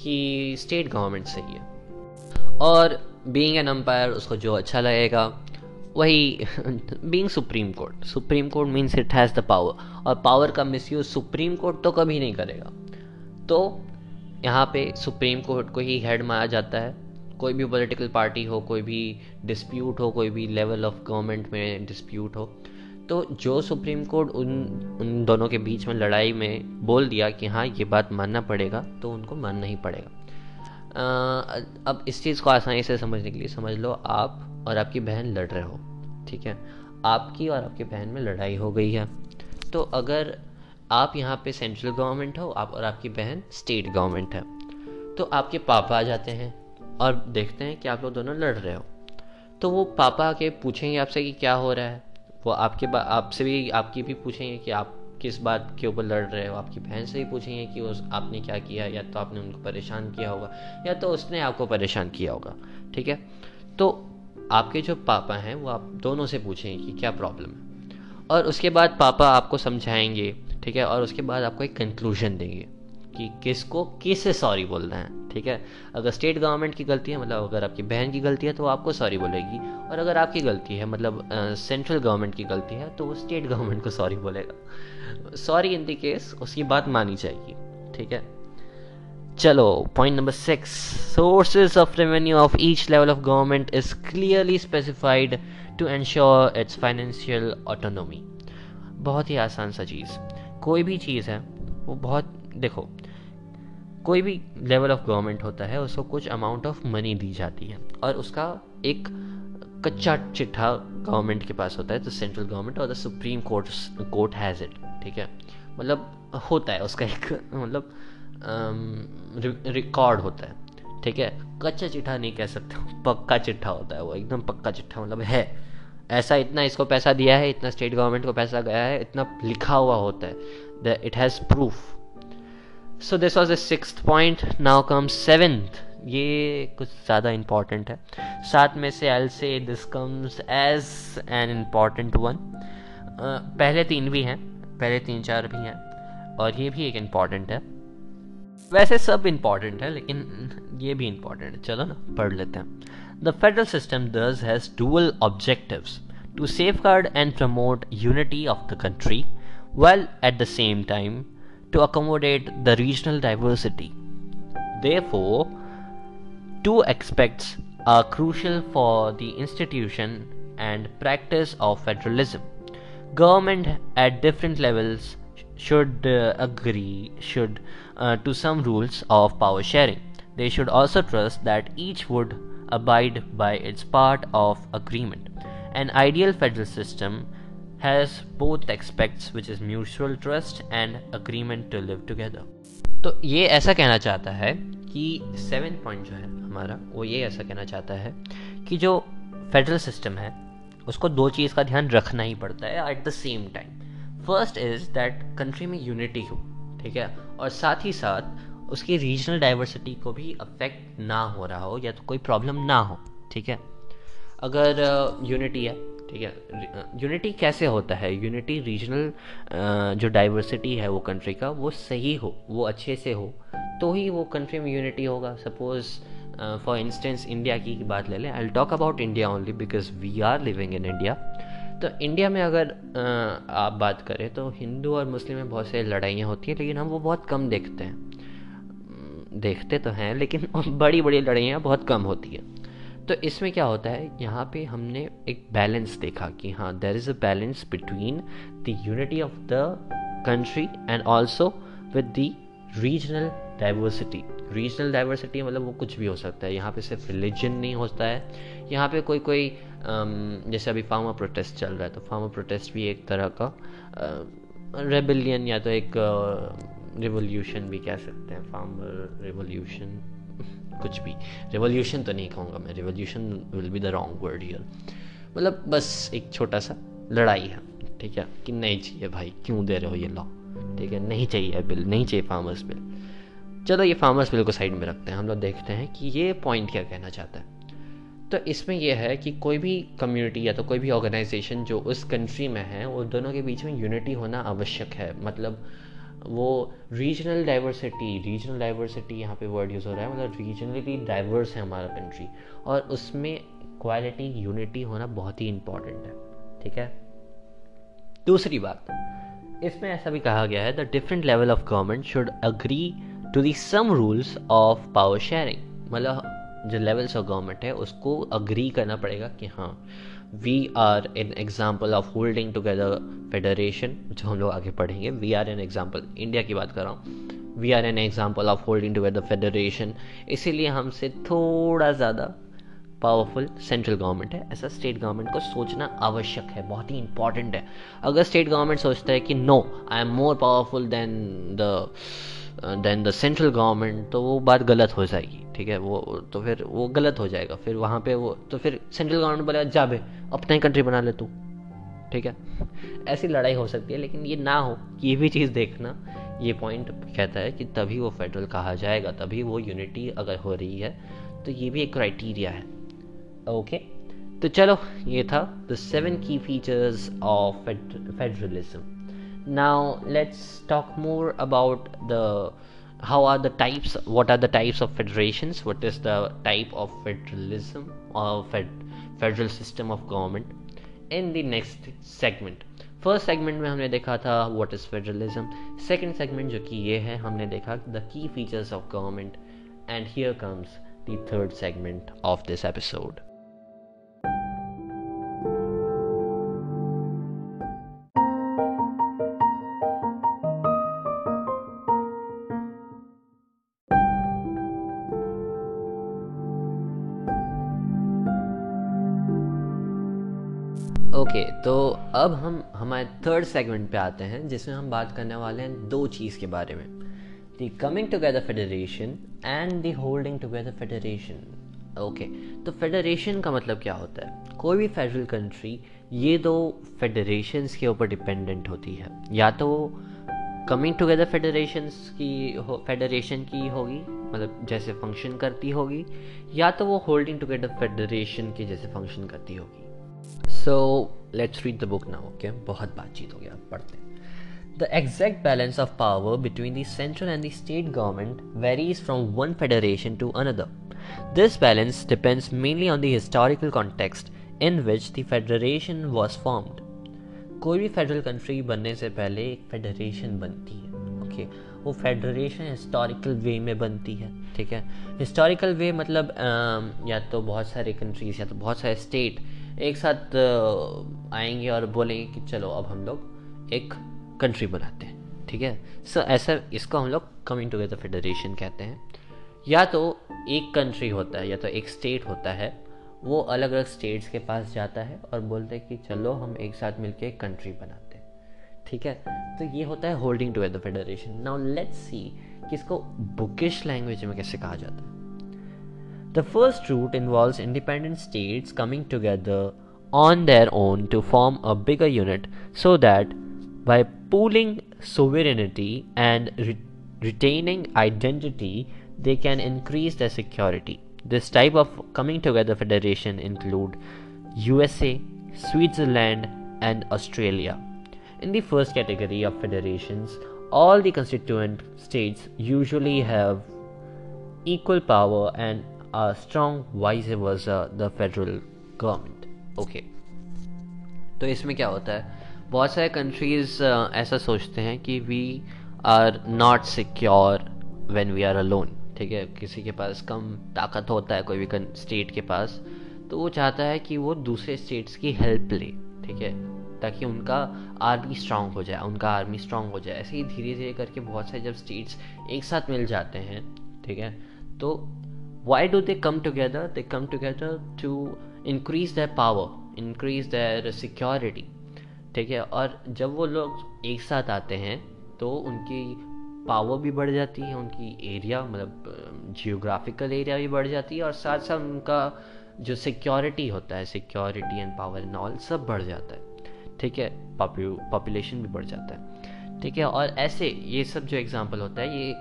कि स्टेट गवर्नमेंट सही है? और बीइंग एन अंपायर उसको जो अच्छा लगेगा वही being supreme court supreme court means it has the power और पावर का मिसयूज सुप्रीम कोर्ट तो कभी नहीं करेगा। तो यहाँ पे सुप्रीम कोर्ट को ही हेड माना जाता है। कोई भी पॉलिटिकल पार्टी हो कोई भी डिस्प्यूट हो कोई भी लेवल ऑफ़ गवर्नमेंट में डिस्प्यूट हो तो जो सुप्रीम कोर्ट उन उन दोनों के बीच में लड़ाई में बोल दिया कि हाँ ये बात मानना पड़ेगा तो उनको मानना ही पड़ेगा। आ, अब इस चीज़ को आसानी से समझने के लिए समझ लो आप और आपकी बहन लड़ रहे हो ठीक है? आपकी और आपकी बहन में लड़ाई हो गई है। तो अगर आप यहाँ पे सेंट्रल गवर्नमेंट हो, आप और आपकी बहन स्टेट गवर्नमेंट है। तो आपके पापा आ जाते हैं और देखते हैं कि आप लोग दोनों लड़ रहे हो। तो वो पापा आके पूछेंगे आपसे कि क्या हो रहा है? वो आपके आपसे भी, आपकी भी पूछेंगे कि आप किस बात के ऊपर लड़ रहे हो? आपकी बहन से भी पूछेंगे कि उस, आपने क्या किया? या तो आपने उनको परेशान किया होगा, या तो उसने आपको परेशान किया होगा, ठीक है? तो आपके जो पापा हैं, वो आप दोनों से पूछेंगे कि क्या प्रॉब्लम है? और उसके बाद पापा आपको समझाएँगे ठीक है? और उसके बाद आपको एक कंक्लूजन देंगे कि किसको किससे सॉरी बोलना है, ठीक है? अगर स्टेट गवर्नमेंट की गलती है मतलब अगर आपकी बहन की गलती है तो वो आपको सॉरी बोलेगी। और अगर आपकी गलती है मतलब सेंट्रल गवर्नमेंट की गलती है तो वो स्टेट गवर्नमेंट को सॉरी बोलेगा। सॉरी इन द केस उसकी बात मानी जाएगी, ठीक है? चलो point number six sources of revenue of each level of government is clearly specified to ensure its financial autonomy बहुत ही आसान सा चीज़। कोई भी चीज़ है, वो बहुत, देखो, कोई भी लेवल ऑफ़ गवर्नमेंट होता है, उसको कुछ अमाउंट ऑफ़ मनी दी जाती है और उसका एक कच्चा चिट्ठा गवर्नमेंट के पास होता है द सेंट्रल गवर्नमेंट और the supreme court court has it ठीक है? मतलब होता है, उसका एक मतलब रिकॉर्ड होता है, ठीक है? कच्चा चिट्ठा नहीं कह सकते, पक्का चिट्ठा होता है वो, एकदम पक्का चिट्ठा मतलब है। ऐसा इतना इसको पैसा दिया है, इतना स्टेट गवर्नमेंट को पैसा गया है, इतना लिखा हुआ होता है it has proof so this was the six point now come seventh ये कुछ ज़्यादा इंपॉर्टेंट है। साथ में से I say this comes as an important one पहले तीन भी हैं, पहले तीन चार भी हैं, और ये भी एक इंपॉर्टेंट है। वैसे सब इंपॉर्टेंट है, लेकिन ये भी इंपॉर्टेंट है। चलो ना, पढ़ लेते हैं। The federal system thus has dual objectives to safeguard and promote unity of the country, while at the same time to accommodate the regional diversity. Therefore, two aspects are crucial for the institution and practice of federalism. Government at different levels should uh, agree should uh, to some rules of power sharing. They should also trust that each would abide by its part of agreement. An ideal federal system has both aspects which is mutual trust and agreement to live together. तो ये ऐसा कहना चाहता है कि seven point जो है हमारा वो ये ऐसा कहना चाहता है कि जो फेडरल सिस्टम है उसको दो चीज़ का ध्यान रखना ही पड़ता है at the same time first is that country में यूनिटी हो ठीक है और साथ ही साथ उसकी रीजनल डाइवर्सिटी को भी अफेक्ट ना हो रहा हो या तो कोई प्रॉब्लम ना हो ठीक है? अगर यूनिटी uh, है ठीक है? यूनिटी कैसे होता है? यूनिटी रीजनल uh, जो डाइवर्सिटी है वो कंट्री का वो सही हो वो अच्छे से हो तो ही वो कंट्री में यूनिटी होगा। सपोज़ फॉर इंस्टेंस इंडिया की बात ले लें I talk about India only because we are living in India तो इंडिया में अगर आप बात करें तो हिंदू और मुस्लिम में बहुत सारी लड़ाइयाँ होती हैं लेकिन हम वो बहुत कम देखते हैं। देखते तो हैं, लेकिन *laughs* बड़ी बड़ी लड़ाइयाँ बहुत कम होती हैं। तो इसमें क्या होता है, यहाँ पे हमने एक बैलेंस देखा कि हाँ there is a balance between the unity of the country and also with the regional diversity regional diversity मतलब वो कुछ भी हो सकता है। यहाँ पे सिर्फ़ रिलीजन नहीं होता है। यहाँ पे कोई कोई जैसे अभी फार्मर प्रोटेस्ट चल रहा है तो फार्मर प्रोटेस्ट भी एक तरह का रेबिलियन या तो एक रिवोल्यूशन भी कह सकते हैं फार्मर रिवोल्यूशन कुछ भी। रिवोल्यूशन तो नहीं कहूँगा मैं revolution will be the wrong word here मतलब बस एक छोटा सा लड़ाई है, ठीक है? कि नहीं चाहिए भाई, क्यों दे रहे हो ये लॉ ठीक है, नहीं चाहिए बिल नहीं चाहिए फार्मर्स बिल चलो ये फार्मर्स बिल को साइड में रखते हैं, हम लोग देखते हैं कि ये पॉइंट क्या कहना चाहता है। तो इसमें यह है कि कोई भी कम्युनिटी या तो कोई भी ऑर्गेनाइजेशन जो उस कंट्री में है, वो दोनों के बीच में यूनिटी होना आवश्यक है। मतलब वो रीजनल डाइवर्सिटी रीजनल डाइवर्सिटी यहाँ पे वर्ड यूज़ हो रहा है मतलब रीजनली डाइवर्स है हमारा कंट्री और उसमें क्वालिटी यूनिटी होना बहुत ही इंपॉर्टेंट है, ठीक है? दूसरी बात, इसमें ऐसा भी कहा गया है the different level of government should agree to the some rules of power sharing मतलब जो लेवल्स ऑफ़ गवर्नमेंट है, उसको अग्री करना पड़ेगा कि हाँ we are an example of holding together federation जो हम लोग आगे पढ़ेंगे. We are an example India की बात कर रहा हूँ. We are an example of holding together federation इसीलिए हमसे थोड़ा ज़्यादा पावरफुल सेंट्रल गवर्नमेंट है. ऐसा स्टेट गवर्नमेंट को सोचना आवश्यक है. बहुत ही इंपॉर्टेंट है. अगर स्टेट गवर्नमेंट सोचता है कि no I am more powerful than the than the central government तो वो बात गलत हो जाएगी, ठीक है? वो तो फिर वो गलत हो जाएगा। फिर वहाँ पे वो तो फिर सेंट्रल गवर्नमेंट बोलेगा, जा बे, अपना ही कंट्री बना ले तू। ठीक है? ऐसी लड़ाई हो सकती है, लेकिन ये ना हो, ये भी चीज़ देखना। ये पॉइंट कहता है कि तभी वो फेडरल कहा जाएगा, तभी वो यूनिटी अगर हो रही है तो ये भी एक क्राइटेरिया है। ओके तो चलो, ये था the seven key features of federalism now let's talk more about the how are the types what are the types of federations what is the type of federalism or fed, federal system of government in the next segment first segment में हमने देखा था what is federalism second segment जो कि ये है हमने देखा the key features of government and here comes the third segment of this episode अब हम, हमारे थर्ड सेगमेंट पे आते हैं, जिसमें हम बात करने वाले हैं दो चीज़ के बारे में। The coming together federation and the holding together federation okay तो फेडरेशन का मतलब क्या होता है? कोई भी फेडरल कंट्री ये दो फेडरेशंस के ऊपर डिपेंडेंट होती है। या तो कमिंग टुगेदर फेडरेशंस की हो फेडरेशन की होगी मतलब जैसे फ़ंक्शन करती होगी, या तो वो होल्डिंग टुगेदर फेडरेशन के जैसे फ़ंक्शन करती होगी। So let's read the book now okay बहुत बातचीत हो गया पढ़ते हैं। The exact balance of power between the central and the state government varies from one federation to another this balance depends mainly on the historical context in which the federation was formed कोई भी federal country बनने से पहले एक federation बनती है okay okay? वो federation historical way में बनती है ठीक है? हिस्टोरिकल वे मतलब uh, या तो बहुत सारे कंट्रीज़ या तो बहुत सारे स्टेट एक साथ आएँगे और बोलेंगे कि चलो, अब हम लोग एक कंट्री बनाते हैं, ठीक है? सो ऐसा इसको हम लोग कमिंग टुगेदर फेडरेशन कहते हैं। या तो एक कंट्री होता है, या तो एक स्टेट होता है, वो अलग अलग स्टेट्स के पास जाता है और बोलते हैं कि चलो, हम एक साथ मिलकर एक कंट्री बनाते हैं, ठीक है? तो ये होता है holding together federation now let's see कि इसको बुकिश लैंग्वेज में कैसे कहा जाता है। The first route involves independent states coming together on their own to form a bigger unit so that by pooling sovereignty and re- retaining identity they can increase their security. This type of coming together federation include usa switzerland and australia. In the first category of federations all the constituent states usually have equal power and a strong vice versa the federal government. Okay. तो इसमें क्या होता है? बहुत सारे countries ऐसा सोचते हैं कि we are not secure when we are alone ठीक है? किसी के पास कम ताकत होता है, कोई भी स्टेट के पास तो वो चाहता है कि वो दूसरे स्टेट्स की हेल्प ले। ठीक है? ताकि उनका आर्मी स्ट्रांग हो जाए, उनका आर्मी स्ट्रांग हो जाए। ऐसे ही धीरे धीरे करके बहुत सारे जब स्टेट्स एक साथ मिल जाते हैं, ठीक है? तो why do they come together they come together to increase their power increase their security ठीक है? और जब वो लोग एक साथ आते हैं तो उनकी पावर भी बढ़ जाती है, उनकी एरिया मतलब जियोग्राफिकल एरिया भी बढ़ जाती है, और साथ साथ उनका जो सिक्योरिटी होता है security and power and all सब बढ़ जाता है। ठीक है? पॉपुलेशन भी बढ़ जाता है। ठीक है? और ऐसे, ये सब जो एग्जांपल होता है, ये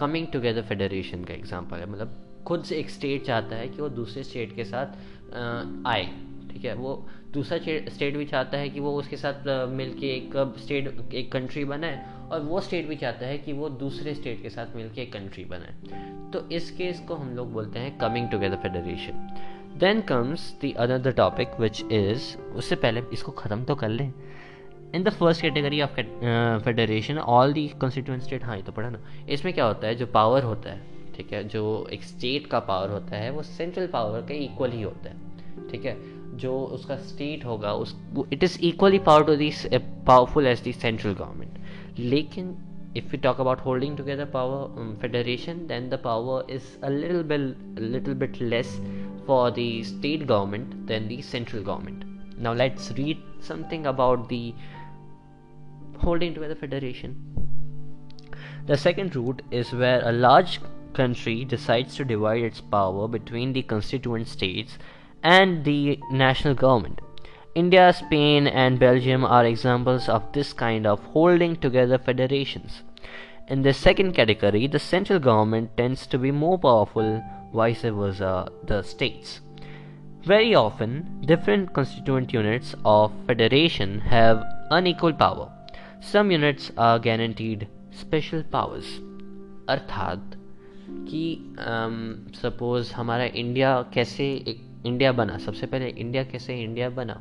कमिंग टुगेदर फेडरेशन का एग्जांपल है। मतलब खुद से एक स्टेट चाहता है कि वो दूसरे स्टेट के साथ आए, ठीक है? वो दूसरा स्टेट भी चाहता है कि वो उसके साथ मिल के एक स्टेट एक कंट्री बनाए और वो स्टेट भी चाहता है कि वो दूसरे स्टेट के साथ मिलकर एक कंट्री बनाए। तो इस केस को हम लोग बोलते हैं coming together federation then comes the another topic which is उससे पहले इसको ख़त्म तो कर लें। In the first category of federation all the constituent state हाँ ये तो पढ़ा ना। इसमें क्या होता है? जो पावर होता है ठीक है, जो एक स्टेट का पावर होता है, वो सेंट्रल पावर का इक्वल ही होता है। ठीक है, जो उसका स्टेट होगा, उस it is equally power to the powerful as the central government लेकिन if you talk about holding together power federation then the power is a little bill little bit less for the state government than the central government now let's read something about the holding together federation the second route is where a large country decides to divide its power between the constituent states and the national government India, Spain, and Belgium are examples of this kind of holding together federations. In the second category, the central government tends to be more powerful, vice versa, the states. Very often, different constituent units of federation have unequal power. Some units are guaranteed special powers. अर्थात कि suppose हमारा India कैसे एक India बना। सबसे पहले India कैसे India बना?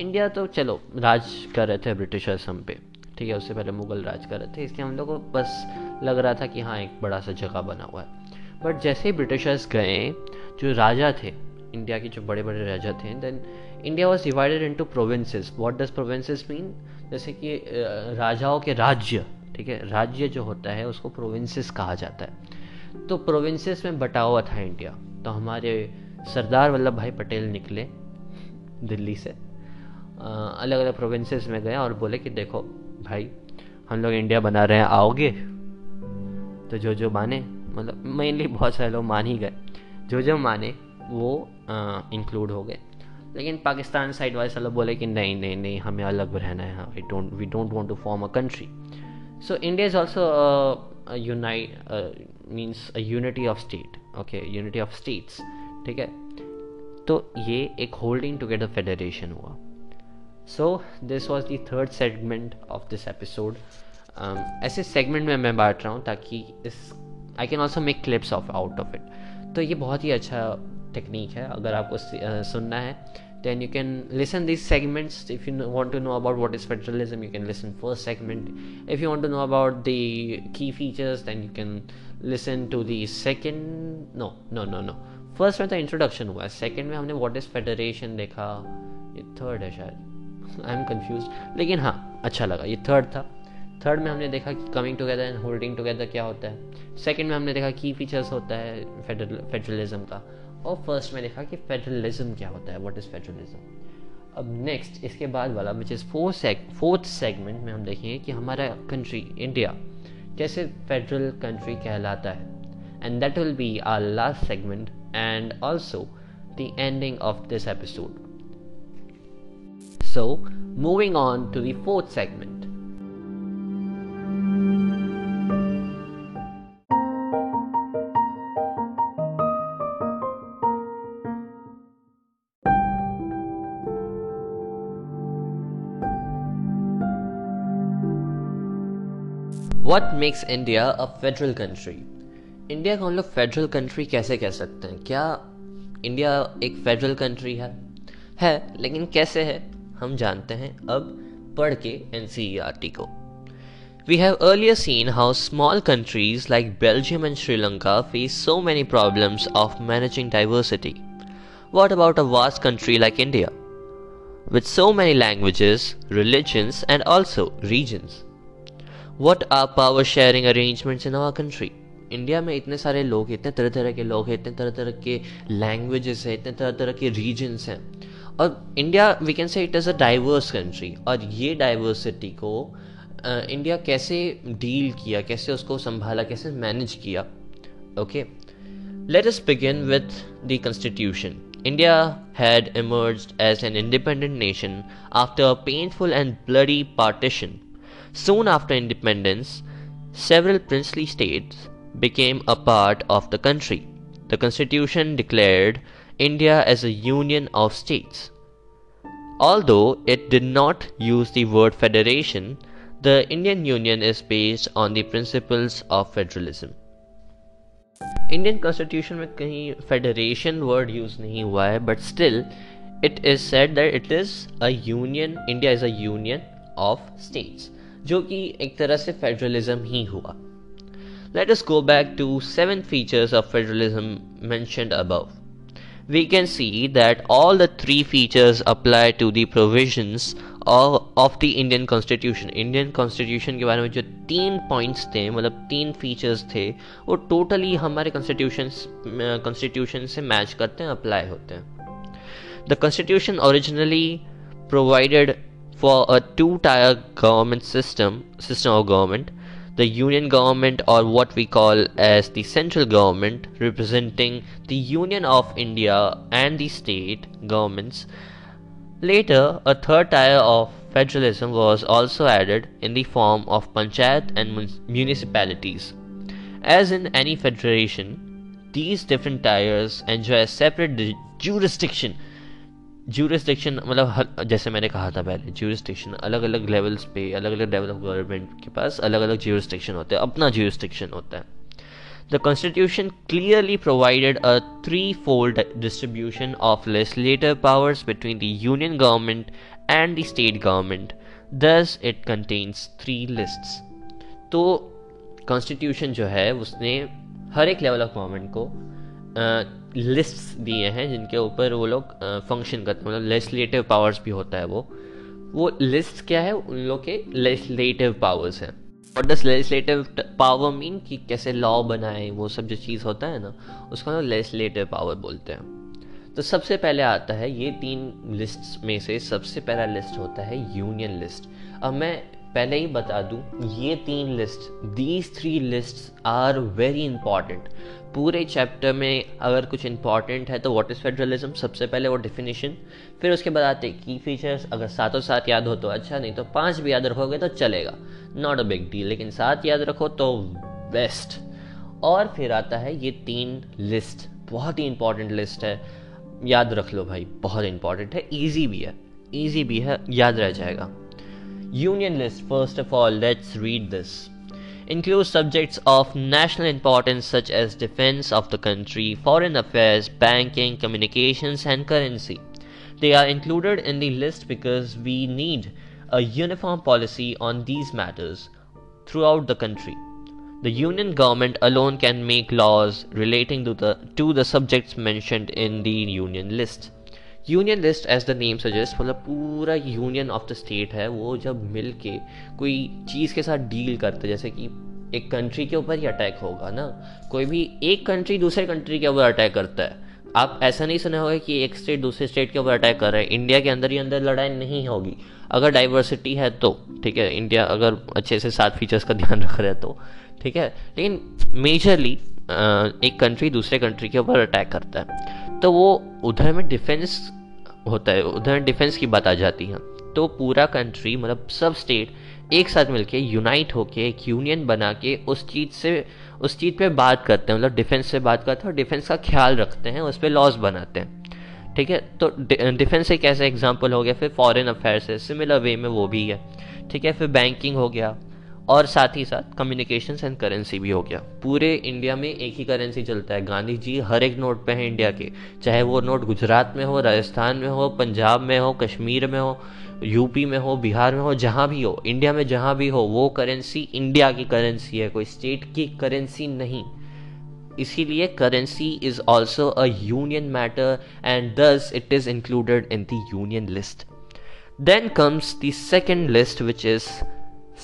इंडिया तो चलो, राज कर रहे थे ब्रिटिशर्स हम पे। ठीक है, उससे पहले मुगल राज कर रहे थे। इसलिए हम लोग को बस लग रहा था कि हाँ एक बड़ा सा जगह बना हुआ है। बट जैसे ही ब्रिटिशर्स गए, जो राजा थे इंडिया के जो बड़े बड़े राजा थे then India was divided into provinces what does provinces mean जैसे कि राजाओं के राज्य। ठीक है, राज्य जो होता है, उसको प्रोविंसेस कहा जाता है। तो प्रोविंसेस में बटा हुआ था इंडिया तो हमारे सरदार वल्लभ भाई पटेल निकले दिल्ली से। अलग अलग प्रोविंसेस में गए और बोले कि देखो भाई, हम लोग इंडिया बना रहे हैं, आओगे? तो जो जो माने मतलब मेनली बहुत सारे लोग मान ही गए। जो जो माने, वो इंक्लूड हो गए। लेकिन पाकिस्तान साइड वाले सब बोले कि नहीं नहीं नहीं, हमें अलग रहना है we don't we don't want to form a country so India is also unite means a unity of state okay unity of states ठीक है तो ये एक होल्डिंग टुगेदर फेडरेशन हुआ so this was the third segment of this episode ऐसे segment में मैं बांट रहा हूँ ताकि इस I can also make clips of out of it तो ये बहुत ही अच्छा टेक्निक है अगर आपको सुनना है then you can listen these segments if you want to know about what is federalism you can listen first segment if you want to know about the key features then you can listen to the second no no no no first में तो introduction हुआ है। Second में हमने what is federation देखा। ये third है शायद। आई एम कन्फ्यूज़ लेकिन हाँ अच्छा लगा। ये थर्ड था। थर्ड में हमने देखा कि coming together and holding together क्या होता है। सेकेंड में हमने देखा की फीचर्स होता है फेडरलिज्म का। और फ़र्स्ट में देखा कि फेडरलिज्म क्या होता है। वॉट इज़ फेडरलिज्म अब नेक्स्ट इसके बाद वाला विच इज़ फोर्थ सेगमेंट में हम देखेंगे कि हमारा कंट्री इंडिया कैसे फेडरल कंट्री कहलाता है। And that will be our last segment and also the ending of this episode so moving on to the fourth segment What makes India a federal country India को हम लोग federal country कैसे कह सकते हैं क्या इंडिया एक federal country है है लेकिन कैसे है हम जानते हैं अब पढ़ के एन को We have earlier seen how small countries like Belgium and Sri Lanka face so many problems of managing diversity. What about a vast country like India? With so many languages, religions, and also regions. What are power sharing arrangements in our country India में इतने सारे लोग इतने तरह तरह के लोग हैं इतने तरह तरह के लैंग्वेजेस हैं इतने तरह तरह के रीजन्स हैं। और India we can say it is a diverse country और ये डाइवर्सिटी को इंडिया uh, कैसे डील किया कैसे उसको संभाला कैसे मैनेज किया? Okay let us begin with the constitution India had emerged as an independent nation after a painful and bloody partition. Soon after independence, several princely states became a part of the country. The constitution declared India as a union of states. Although it did not use the word federation, the Indian Union is based on the principles of federalism. Indian constitution में कहीं federation word use नहीं हुआ है but still it is said that it is a union India is a union of states जो कि एक तरह से फेडरलिज्म ही हुआ। Let us go back to seven features of federalism mentioned above we can see that all the three features apply to the provisions of the Indian constitution Indian constitution के बारे में जो तीन पॉइंट्स थे मतलब तीन फीचर्स थे, वो टोटली हमारे कॉन्स्टिट्यूशन कॉन्स्टिट्यूशन से मैच करते हैं अप्लाई होते हैं। The constitution originally provided for a two-tier government system system of government. The union government or what we call as the central government representing the union of india and the state governments. Later a third tier of federalism was also added in the form of panchayat and municipalities. As in any federation these different tiers enjoy a separate jurisdiction jurisdiction मतलब हर, जैसे मैंने कहा था पहले jurisdiction अलग अलग levels पे अलग अलग लेवल ऑफ़ गवर्नमेंट के पास अलग अलग जूरिस्टिक्शन होते हैं, अपना जूरिस्टिक्शन होता है। The constitution clearly provided a three fold distribution of legislative powers between the union government and the state government thus it contains three lists तो कॉन्स्टिट्यूशन जो है, उसने हर एक लेवल ऑफ़ गवर्नमेंट को लिस्ट दिए हैं जिनके ऊपर वो लोग फ़ंक्शन करते हैं। मतलब लेजिस्लेटिव पावर्स भी होता है वो। वो लिस्ट क्या है? उन लोग के लेजिस्लेटिव पावर्स हैं। और डस लेजिस्लेटिव पावर मीन कि कैसे लॉ बनाए, वो सब जो चीज़ होता है ना, उसको हम लेजिस्लेटिव पावर बोलते हैं। तो सबसे पहले आता है ये तीन लिस्ट में से सबसे पहला लिस्ट होता है यूनियन लिस्ट अब मैं पहले ही बता दूँ, ये तीन list these three list are very important पूरे चैप्टर में अगर कुछ इंपॉर्टेंट है तो व्हाट इज़ फेडरलिज्म सबसे पहले वो डिफिनीशन फिर उसके बाद आते की फीचर्स अगर सातों सात याद हो तो अच्छा नहीं तो पाँच भी याद रखोगे तो चलेगा। नॉट अ बिग डील लेकिन सात याद रखो तो बेस्ट और फिर आता है ये तीन लिस्ट बहुत ही इंपॉर्टेंट लिस्ट है। याद रख लो भाई, बहुत इंपॉर्टेंट है। ईजी भी है ईजी भी है, याद रह जाएगा। Union list first of all let's read this includes subjects of national importance such as defense of the country, foreign affairs, banking, communications, and currency. They are included in the list because we need a uniform policy on these matters throughout the country. The union government alone can make laws relating to the to the subjects mentioned in the union list. Union list as the name suggest मतलब पूरा union of the state है, वो जब मिल के कोई चीज़ के साथ deal करते जैसे कि एक कंट्री के ऊपर ही अटैक होगा ना, कोई भी एक कंट्री दूसरे कंट्री के ऊपर अटैक करता है। आप ऐसा नहीं सुना होगा कि एक स्टेट दूसरे स्टेट के ऊपर अटैक कर रहा है इंडिया के अंदर ही अंदर लड़ाई नहीं होगी। अगर डाइवर्सिटी है तो ठीक है इंडिया अगर अच्छे से सात फीचर्स का ध्यान रख रहा है तो ठीक है, लेकिन मेजरली एक कंट्री दूसरे कंट्री के ऊपर अटैक करता है। तो वो उधर में डिफेंस होता है, उधर डिफेंस की बात आ जाती है। तो पूरा कंट्री मतलब सब स्टेट एक साथ मिलके यूनाइट होके, एक यूनियन बना के उस चीज़ से, उस चीज़ पे बात करते हैं। मतलब डिफेंस से बात करते हैं और डिफेंस का ख्याल रखते हैं, उस पर लॉज बनाते हैं। ठीक है? तो डिफेंस एक ऐसा एग्ज़ाम्पल हो गया, फिर फॉरेन अफेयर्स है। सिमिलर वे में वो भी है। ठीक है? फिर बैंकिंग हो गया। और साथ ही साथ कम्युनिकेशन एंड करेंसी भी हो गया। पूरे इंडिया में एक ही करेंसी चलता है। गांधी जी हर एक नोट पे हैं इंडिया के। चाहे वो नोट गुजरात में हो, राजस्थान में हो, पंजाब में हो, कश्मीर में हो यूपी में हो, बिहार में हो, जहाँ भी हो इंडिया में जहाँ भी हो, वो करेंसी इंडिया की करेंसी है। कोई स्टेट की करेंसी नहीं। इसीलिए currency is also a union matter and thus it is included in the union list then comes the second list which is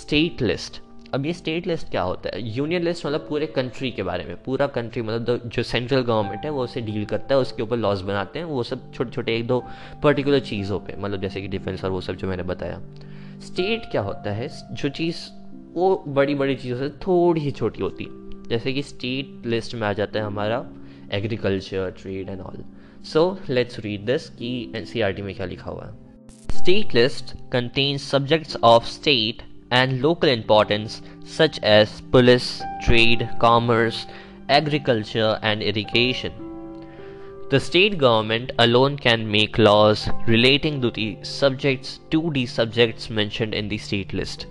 state list अब ये स्टेट लिस्ट क्या होता है? यूनियन लिस्ट मतलब पूरे कंट्री के बारे में। पूरा कंट्री मतलब जो सेंट्रल गवर्नमेंट है, वो उसे डील करता है, उसके ऊपर लॉज बनाते हैं, वो सब छोटे छोटे एक दो पर्टिकुलर चीज़ों पे मतलब जैसे कि डिफेंस और वो सब जो मैंने बताया। स्टेट क्या होता है? जो चीज़, वो बड़ी बड़ी चीज़ों से थोड़ी ही छोटी होती है। जैसे कि स्टेट लिस्ट में आ जाता है हमारा agriculture trade and all so let's read this कि एन में क्या लिखा हुआ है। State list contains subjects of state and local importance such as police, trade, commerce, agriculture, and irrigation. The state government alone can make laws relating to the subjects to the subjects mentioned in the state list.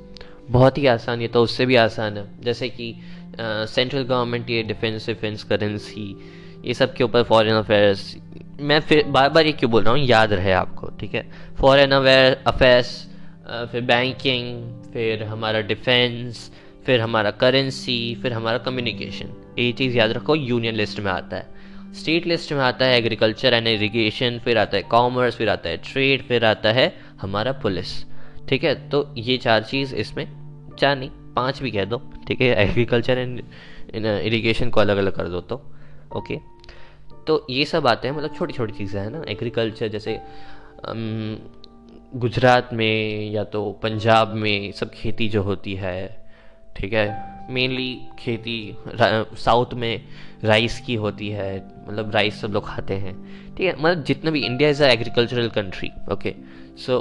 बहुत ही आसान ये तो उससे भी आसान है जैसे कि सेंट्रल गवर्नमेंट ये डिफेंस डिफेंस करेंसी ये सब के ऊपर फॉरेन अफेयर्स मैं फिर बार बार ये क्यों बोल रहा हूँ याद रहे आपको ठीक है फॉरेन अफेयर्स फिर बैंकिंग फिर हमारा डिफेंस, फिर हमारा करेंसी, फिर हमारा कम्युनिकेशन ये चीज़ याद रखो यूनियन लिस्ट में आता है। स्टेट लिस्ट में आता है एग्रीकल्चर एंड इरीगेशन फिर आता है कॉमर्स फिर आता है ट्रेड फिर आता है हमारा पुलिस ठीक है? तो ये चार चीज़ इसमें, चार नहीं, पाँच भी कह दो। ठीक है? एग्रीकल्चर एंड इरीगेशन को अलग अलग कर दो तो। ओके? तो ये सब आते हैं मतलब छोटी छोटी चीज़ें हैं ना। एग्रीकल्चर जैसे गुजरात में या तो पंजाब में सब खेती जो होती है, ठीक है मेनली खेती साउथ में राइस की होती है मतलब राइस सब लोग खाते हैं, ठीक है मतलब जितना भी India is a agricultural country okay so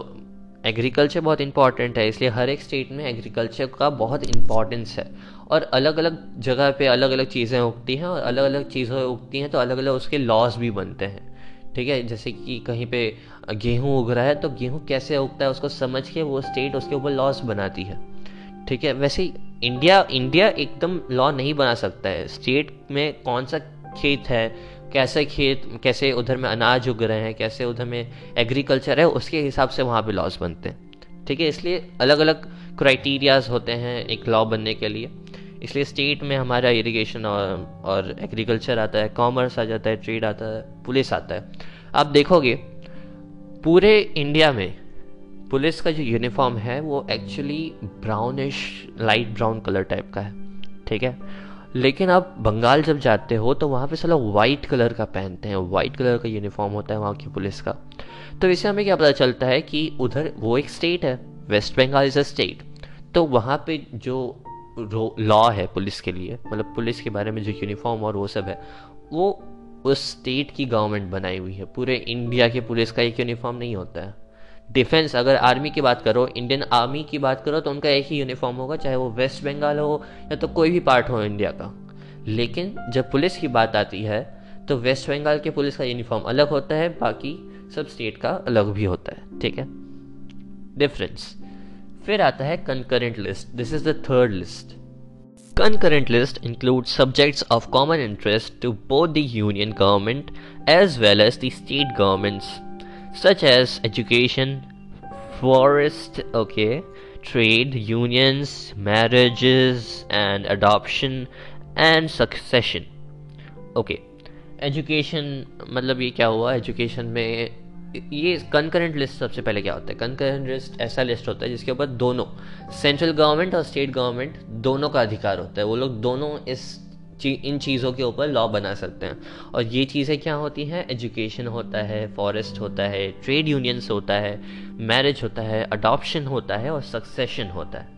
agriculture बहुत इंपॉर्टेंट है, इसलिए हर एक स्टेट में एग्रीकल्चर का बहुत इंपॉर्टेंस है, और अलग अलग जगह पे अलग अलग चीज़ें उगती हैं, और अलग अलग चीज़ें उगती हैं तो अलग अलग उसके लॉस भी बनते हैं ठीक है, जैसे कि कहीं पे गेहूँ उग रहा है तो गेहूँ कैसे उगता है उसको समझ के वो स्टेट उसके ऊपर लॉस बनाती है। ठीक है, वैसे इंडिया इंडिया एकदम लॉ नहीं बना सकता है। स्टेट में कौन सा खेत है, कैसे खेत, कैसे उधर में अनाज उग रहे हैं, कैसे उधर में एग्रीकल्चर है, उसके हिसाब से वहाँ पे लॉस बनते हैं। ठीक है, इसलिए अलग अलग क्राइटेरियाज होते हैं एक लॉ बनने के लिए। इसलिए स्टेट में हमारा इरिगेशन और और एग्रीकल्चर आता है कॉमर्स आ जाता है ट्रेड आता है पुलिस आता है। आप देखोगे, पूरे इंडिया में पुलिस का जो यूनिफॉर्म है, वो actually brownish light brown colour type का है, ठीक है? लेकिन आप बंगाल जब जाते हो तो वहाँ पे साला वाइट कलर का पहनते हैं वाइट कलर का यूनिफॉर्म होता है वहाँ की पुलिस का। तो इससे हमें क्या पता चलता है कि उधर वो एक स्टेट है West Bengal is a state तो वहाँ पे जो लॉ है पुलिस के लिए मतलब पुलिस के बारे में जो यूनिफॉर्म और वो सब है, वो उस स्टेट की गवर्नमेंट बनाई हुई है। पूरे इंडिया के पुलिस का एक यूनिफॉर्म नहीं होता है। डिफेंस अगर आर्मी की बात करो इंडियन आर्मी की बात करो तो उनका एक ही यूनिफॉर्म होगा, चाहे वो वेस्ट बंगाल हो या तो कोई भी पार्ट हो इंडिया का। लेकिन जब पुलिस की बात आती है तो वेस्ट बंगाल के पुलिस का यूनिफॉर्म अलग होता है, बाकी सब स्टेट का अलग भी होता है, ठीक है? डिफरेंस फिर आता है concurrent list this is third list concurrent list include subject of common interest to both the union government as well as the state such as education forest okay trade unions marriage and adoption and succession okay education मतलब ये क्या हुआ? Education में ये concurrent list सबसे पहले क्या होता है? कंकरेंट लिस्ट ऐसा लिस्ट होता है जिसके ऊपर दोनों सेंट्रल गवर्नमेंट और स्टेट गवर्नमेंट दोनों का अधिकार होता है। वो लोग दोनों इस ची, इन चीज़ों के ऊपर लॉ बना सकते हैं। और ये चीज़ें क्या होती हैं? एजुकेशन होता है फॉरेस्ट होता है ट्रेड यूनियंस होता है मैरिज होता है अडॉप्शन होता है और सक्सेशन होता है।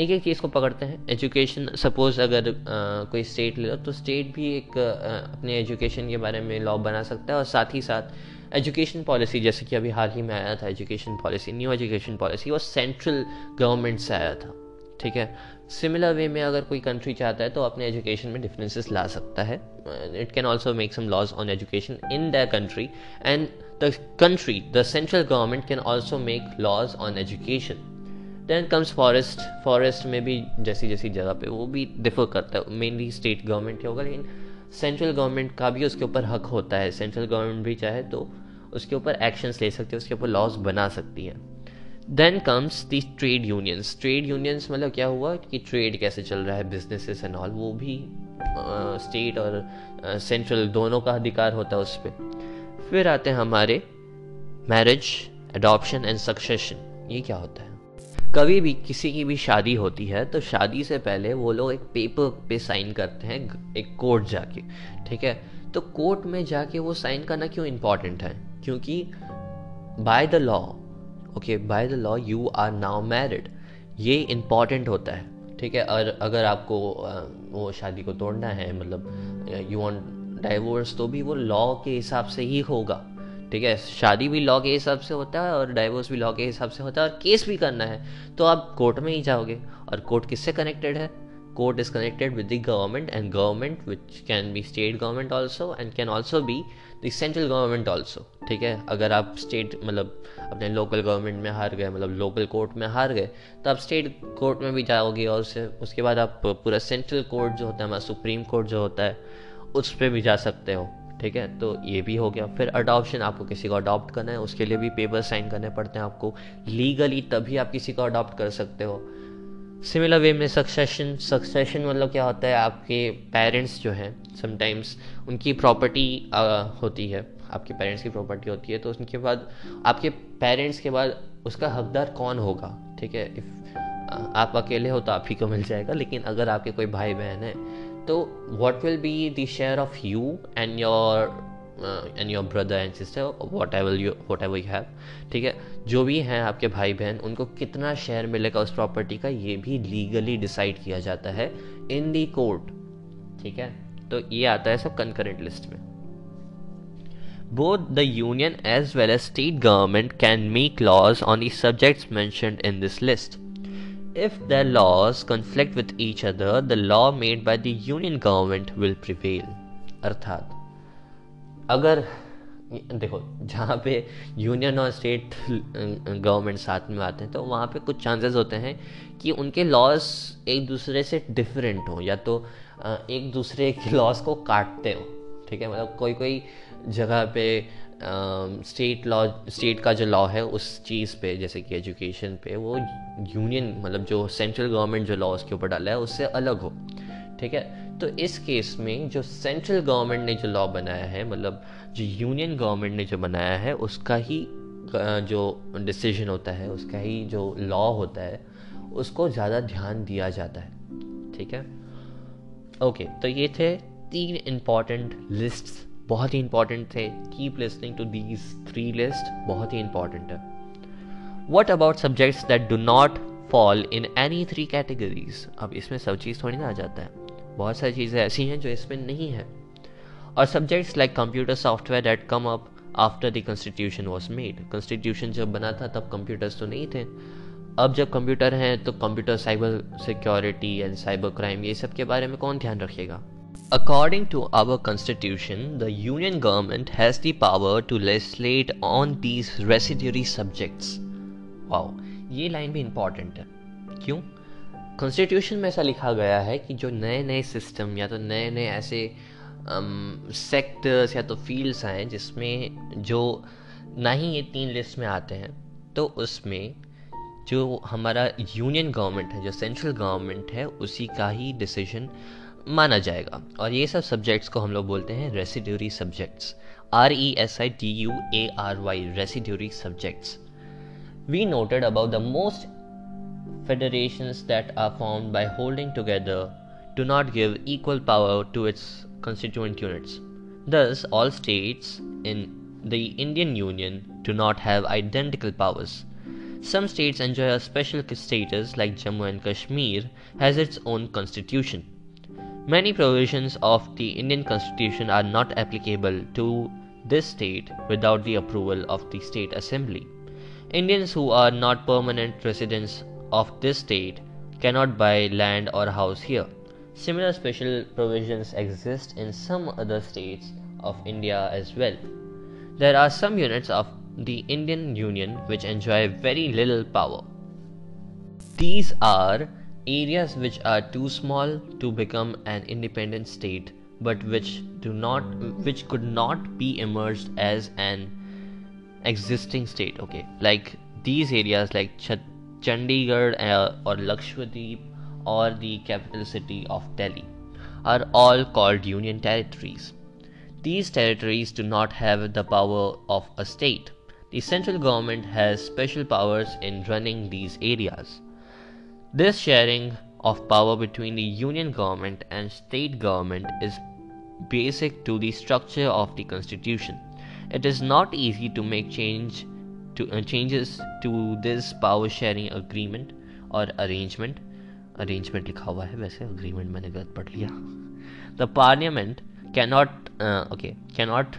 एक एक चीज़ को पकड़ते हैं। एजुकेशन सपोज़ अगर आ, कोई स्टेट ले लो तो स्टेट भी एक आ, अपने एजुकेशन के बारे में लॉ बना सकता है और साथ ही साथ एजुकेशन पॉलिसी, जैसे कि अभी हाल ही में आया था education policy new education policy वो सेंट्रल गवर्नमेंट से आया था, ठीक है? सिमिलर वे में अगर कोई कंट्री चाहता है तो अपने एजुकेशन में डिफरेंसेस ला सकता है। It can also make some laws on education in the country and the country the central government can also make laws on education then comes forest forest में भी जैसी जैसी जगह पे वो भी डिफर करता है। मेनली स्टेट गवर्नमेंट ही होगा, लेकिन सेंट्रल गवर्नमेंट का भी उसके ऊपर हक होता है। सेंट्रल गवर्नमेंट भी चाहे तो उसके ऊपर एक्शंस ले सकती है उसके ऊपर लॉज बना सकती है। Then comes the trade unions trade unions मतलब क्या हुआ कि ट्रेड कैसे चल रहा है बिजनेसेस एंड ऑल वो भी स्टेट uh, और सेंट्रल uh, दोनों का अधिकार होता है उस पर फिर आते हैं हमारे मैरिज अडॉप्शन एंड सक्सेशन ये क्या होता है? कभी भी किसी की भी शादी होती है तो शादी से पहले वो लोग एक पेपर पे साइन करते हैं एक कोर्ट जाके ठीक है? तो कोर्ट में जाके वो साइन करना क्यों इंपॉर्टेंट है? क्योंकि by the law okay by the law you are now married ये इंपॉर्टेंट होता है, ठीक है? और अगर आपको वो शादी को तोड़ना है मतलब यू वांट डाइवोर्स तो भी वो लॉ के हिसाब से ही होगा, ठीक है? शादी भी लॉ के हिसाब से होता है और डाइवोर्स भी लॉ के हिसाब से होता है और केस भी करना है। तो आप कोर्ट में ही जाओगे, और कोर्ट किससे कनेक्टेड है? Court is connected with the government and government which can be state government also and can also be the central government also ठीक है? अगर आप स्टेट मतलब अपने लोकल गवर्नमेंट में हार गए मतलब लोकल कोर्ट में हार गए तो आप स्टेट कोर्ट में भी जाओगे और उससे उसके बाद आप पूरा सेंट्रल कोर्ट जो होता है, हमारा सुप्रीम कोर्ट जो होता है, उस पर भी जा सकते हो, ठीक है? तो ये भी हो गया। फिर अडॉप्शन आपको किसी को अडॉप्ट करना है, उसके लिए भी पेपर साइन करने पड़ते हैं आपको। लीगली तभी आप किसी को अडॉप्ट कर सकते हो। सिमिलर वे में सक्सेशन सक्सेशन मतलब क्या होता है? आपके पेरेंट्स जो हैं समटाइम्स उनकी प्रॉपर्टी होती है। आपके पेरेंट्स की प्रॉपर्टी होती है तो उसके बाद, आपके पेरेंट्स के बाद उसका हकदार कौन होगा? ठीक है? इफ़ आप अकेले हो तो आप ही को मिल जाएगा, लेकिन अगर आपके कोई भाई बहन है तो what will be the share of you and your an your brother and sister whatever you whatever you have ठीक है? जो भी हैं आपके भाई बहन उनको कितना शेयर मिलेगा उस प्रॉपर्टी का ये भी लीगली डिसाइड किया जाता है इन दी कोर्ट ठीक है? तो ये आता है सब कंकरेंट लिस्ट में। Both the union as well as state government can make laws on the subjects mentioned in this list If the laws conflict with each other, the law made by the union government will prevail. अर्थात अगर, देखो, जहाँ पे union और state government साथ में आते हैं तो वहाँ पे कुछ चांसेस होते हैं कि उनके लॉज एक दूसरे से डिफरेंट हो, या तो एक दूसरे के लॉज को काटते हो, ठीक है? मतलब कोई कोई जगह पे स्टेट लॉ स्टेट का जो लॉ है, उस चीज़ पे, जैसे कि एजुकेशन पे, वो यूनियन मतलब जो सेंट्रल गवर्नमेंट जो लॉ उसके ऊपर डाला है, उससे अलग हो, ठीक है? तो इस केस में जो सेंट्रल गवर्नमेंट ने जो लॉ बनाया है मतलब जो यूनियन गवर्नमेंट ने जो बनाया है, उसका ही जो डिसीज़न होता है, उसका ही जो लॉ होता है, उसको ज़्यादा ध्यान दिया जाता है। ठीक है? ओके तो ये थे तीन इंपॉर्टेंट लिस्ट्स बहुत ही इंपॉर्टेंट थे। Keep listening to these three list बहुत ही इंपॉर्टेंट है। What about subjects that do not fall in any three categories अब इसमें सब चीज़ थोड़ी ना आ जाता है। बहुत सारी चीज़ें ऐसी हैं जो इसमें नहीं है। और subjects like computer software that come up after the constitution was made constitution जब बना था तब कंप्यूटर्स तो नहीं थे। अब जब कंप्यूटर हैं तो computer cyber security and cyber crime ये सब के बारे में कौन ध्यान रखेगा? According to our constitution, the union government has the power to legislate on these residuary subjects. Wow, ये लाइन भी इंपॉर्टेंट है। क्यों? कॉन्स्टिट्यूशन में ऐसा लिखा गया है कि जो नए नए सिस्टम या तो नए नए ऐसे सेक्टर्स um, या तो फील्ड्स आए जिसमें जो ना ही ये तीन लिस्ट में आते हैं तो उसमें जो हमारा यूनियन गवर्नमेंट है जो सेंट्रल गवर्नमेंट है उसी का ही डिसीज़न माना जाएगा। और ये सब सब्जेक्ट्स को हम लोग बोलते हैं residuary subjects R E S I T U A R Y residuary subjects we noted about the most federations that are formed by holding together do not give equal power to its constituent units. Thus, all states in the Indian Union do not have identical powers. Some states enjoy a special status, like Jammu and Kashmir has its own constitution. Many provisions of the Indian Constitution are not applicable to this state without the approval of the state assembly. Indians who are not permanent residents of this state cannot buy land or house here. Similar special provisions exist in some other states of India as well. There are some units of the Indian Union which enjoy very little power. These are areas which are too small to become an independent state but which do not which could not be emerged as an existing state okay like these areas like chandigarh or lakshadweep or the capital city of delhi are all called union territories. These territories do not have the power of a state. The central government has special powers in running these areas. This sharing of power between the union government and state government is basic to the structure of the constitution. It is not easy to make change to uh, changes to this power sharing agreement or arrangement. Arrangement लिखा हुआ है वैसे agreement मैंने गलत पढ़ लिया. The parliament cannot uh, okay cannot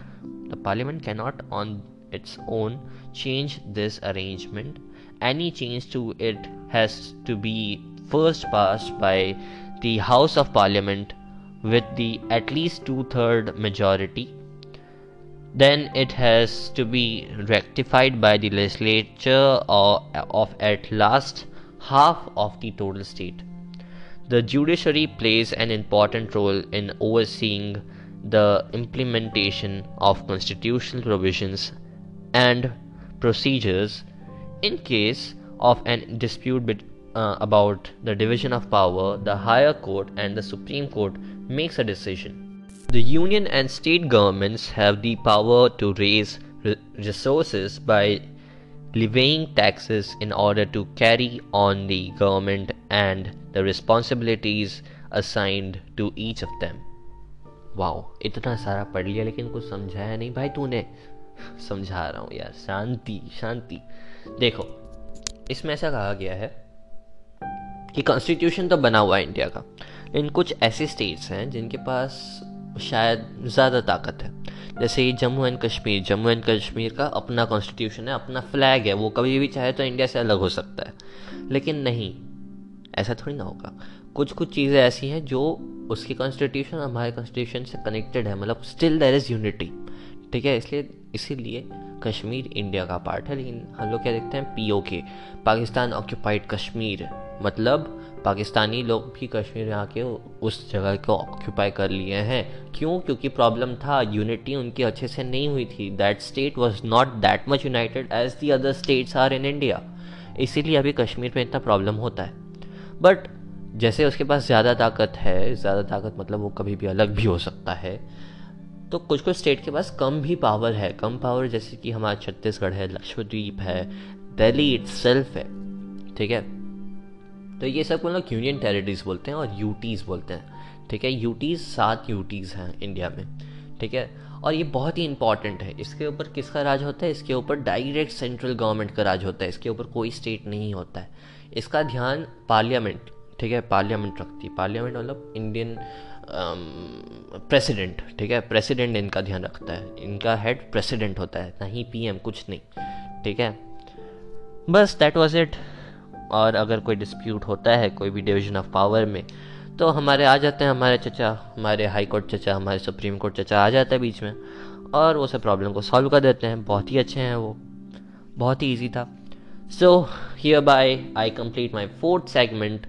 the parliament cannot on its own change this arrangement any change to it has to be first passed by the House of Parliament with the at least two third majority. Then it has to be rectified by the legislature or, of at last half of the total state. The judiciary plays an important role in overseeing the implementation of constitutional provisions and procedures in case of an dispute bet- uh, about the division of power, the higher court and the Supreme Court makes a decision. The union and state governments have the power to raise re- resources by levying taxes in order to carry on the government and the responsibilities assigned to each of them. Wow इतना सारा पढ़ लिया लेकिन कुछ समझाया नहीं भाई तूने समझा रहा हूँ यार शांति शांति देखो इसमें ऐसा कहा गया है कि कॉन्स्टिट्यूशन तो बना हुआ है इंडिया का लेकिन कुछ ऐसे स्टेट्स हैं जिनके पास शायद ज़्यादा ताकत है। जैसे ही जम्मू एंड कश्मीर, जम्मू एंड कश्मीर का अपना कॉन्स्टिट्यूशन है, अपना फ्लैग है, वो कभी भी चाहे तो इंडिया से अलग हो सकता है। लेकिन नहीं, ऐसा थोड़ी ना होगा। कुछ कुछ चीज़ें ऐसी हैं जो उसकी कॉन्स्टिट्यूशन हमारे कॉन्स्टिट्यूशन से कनेक्टेड है मतलब स्टिल देर इज़ यूनिटी ठीक है, इसलिए, इसीलिए कश्मीर इंडिया का पार्ट है, लेकिन हम लोग क्या देखते हैं? पी पाकिस्तान ऑक्यूपाइड कश्मीर मतलब पाकिस्तानी लोग भी कश्मीर में आके उस जगह को ऑक्यूपाई कर लिए हैं। क्यों? क्योंकि प्रॉब्लम था यूनिटी उनकी अच्छे से नहीं हुई थी। That state was not that much united as the other states are in India इसीलिए अभी कश्मीर में इतना प्रॉब्लम होता है। बट जैसे उसके पास ज़्यादा ताकत है, ज़्यादा ताकत मतलब वो कभी भी अलग भी हो सकता है तो कुछ कुछ स्टेट के पास कम भी पावर है। कम पावर जैसे कि हमारा छत्तीसगढ़ है, लक्षद्वीप है, दिल्ली इट्स है। ठीक है? तो ये सबको लोग यूनियन टेरिटरीज बोलते हैं और यूटीज बोलते हैं। ठीक है? यूटीज़ सात यूटीज़ हैं इंडिया में। ठीक है? और ये बहुत ही इंपॉर्टेंट है। इसके ऊपर किसका राज होता है? इसके ऊपर डायरेक्ट सेंट्रल गवर्नमेंट का राज होता है। इसके ऊपर कोई स्टेट नहीं होता है। इसका ध्यान पार्लियामेंट ठीक है? पार्लियामेंट रखती है। पार्लियामेंट मतलब इंडियन प्रेसिडेंट ठीक है? प्रेसिडेंट इनका ध्यान रखता है। इनका हेड प्रेसिडेंट होता है। ना ही पीएम कुछ नहीं। ठीक है? बस दैट वाज इट और अगर कोई डिस्प्यूट होता है कोई भी डिवीज़न ऑफ़ पावर में तो हमारे आ जाते हैं हमारे चचा हमारे हाई कोर्ट चचा हमारे सुप्रीम कोर्ट चचा आ जाते हैं बीच में और वो सब प्रॉब्लम को सॉल्व कर देते हैं। बहुत ही अच्छे हैं वो। बहुत ही ईजी था। So hereby I complete my fourth segment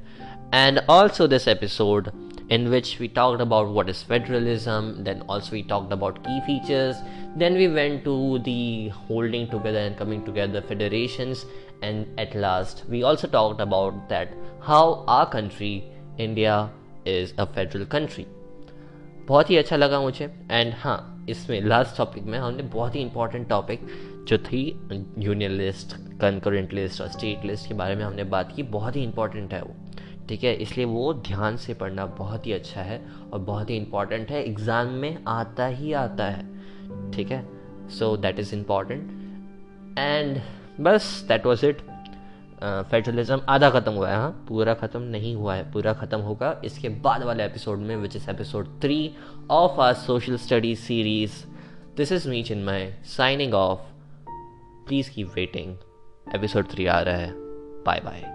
and also this episode in which we talked about what is federalism, then also we talked about key features, then we went to the holding together and coming together federations, and at last, we also talked about that how our country India is a federal country बहुत ही अच्छा लगा मुझे। And हाँ इसमें last topic में हमने बहुत ही इंपॉर्टेंट टॉपिक जो थी यूनियन लिस्ट कंकरेंट लिस्ट और स्टेट लिस्ट के बारे में हमने बात की। बहुत ही इंपॉर्टेंट है वो। ठीक है, इसलिए वो ध्यान से पढ़ना बहुत ही अच्छा है और बहुत ही इंपॉर्टेंट है। एग्ज़ाम में आता ही आता है। ठीक है so that is important and बस दैट वॉज़ इट फेडरलिज्म आधा ख़त्म हुआ है हाँ? पूरा ख़त्म नहीं हुआ है, पूरा ख़त्म होगा इसके बाद वाले एपिसोड में which is episode three of our social studies series this is reach in my signing off please keep waiting episode three आ रहा है. Bye bye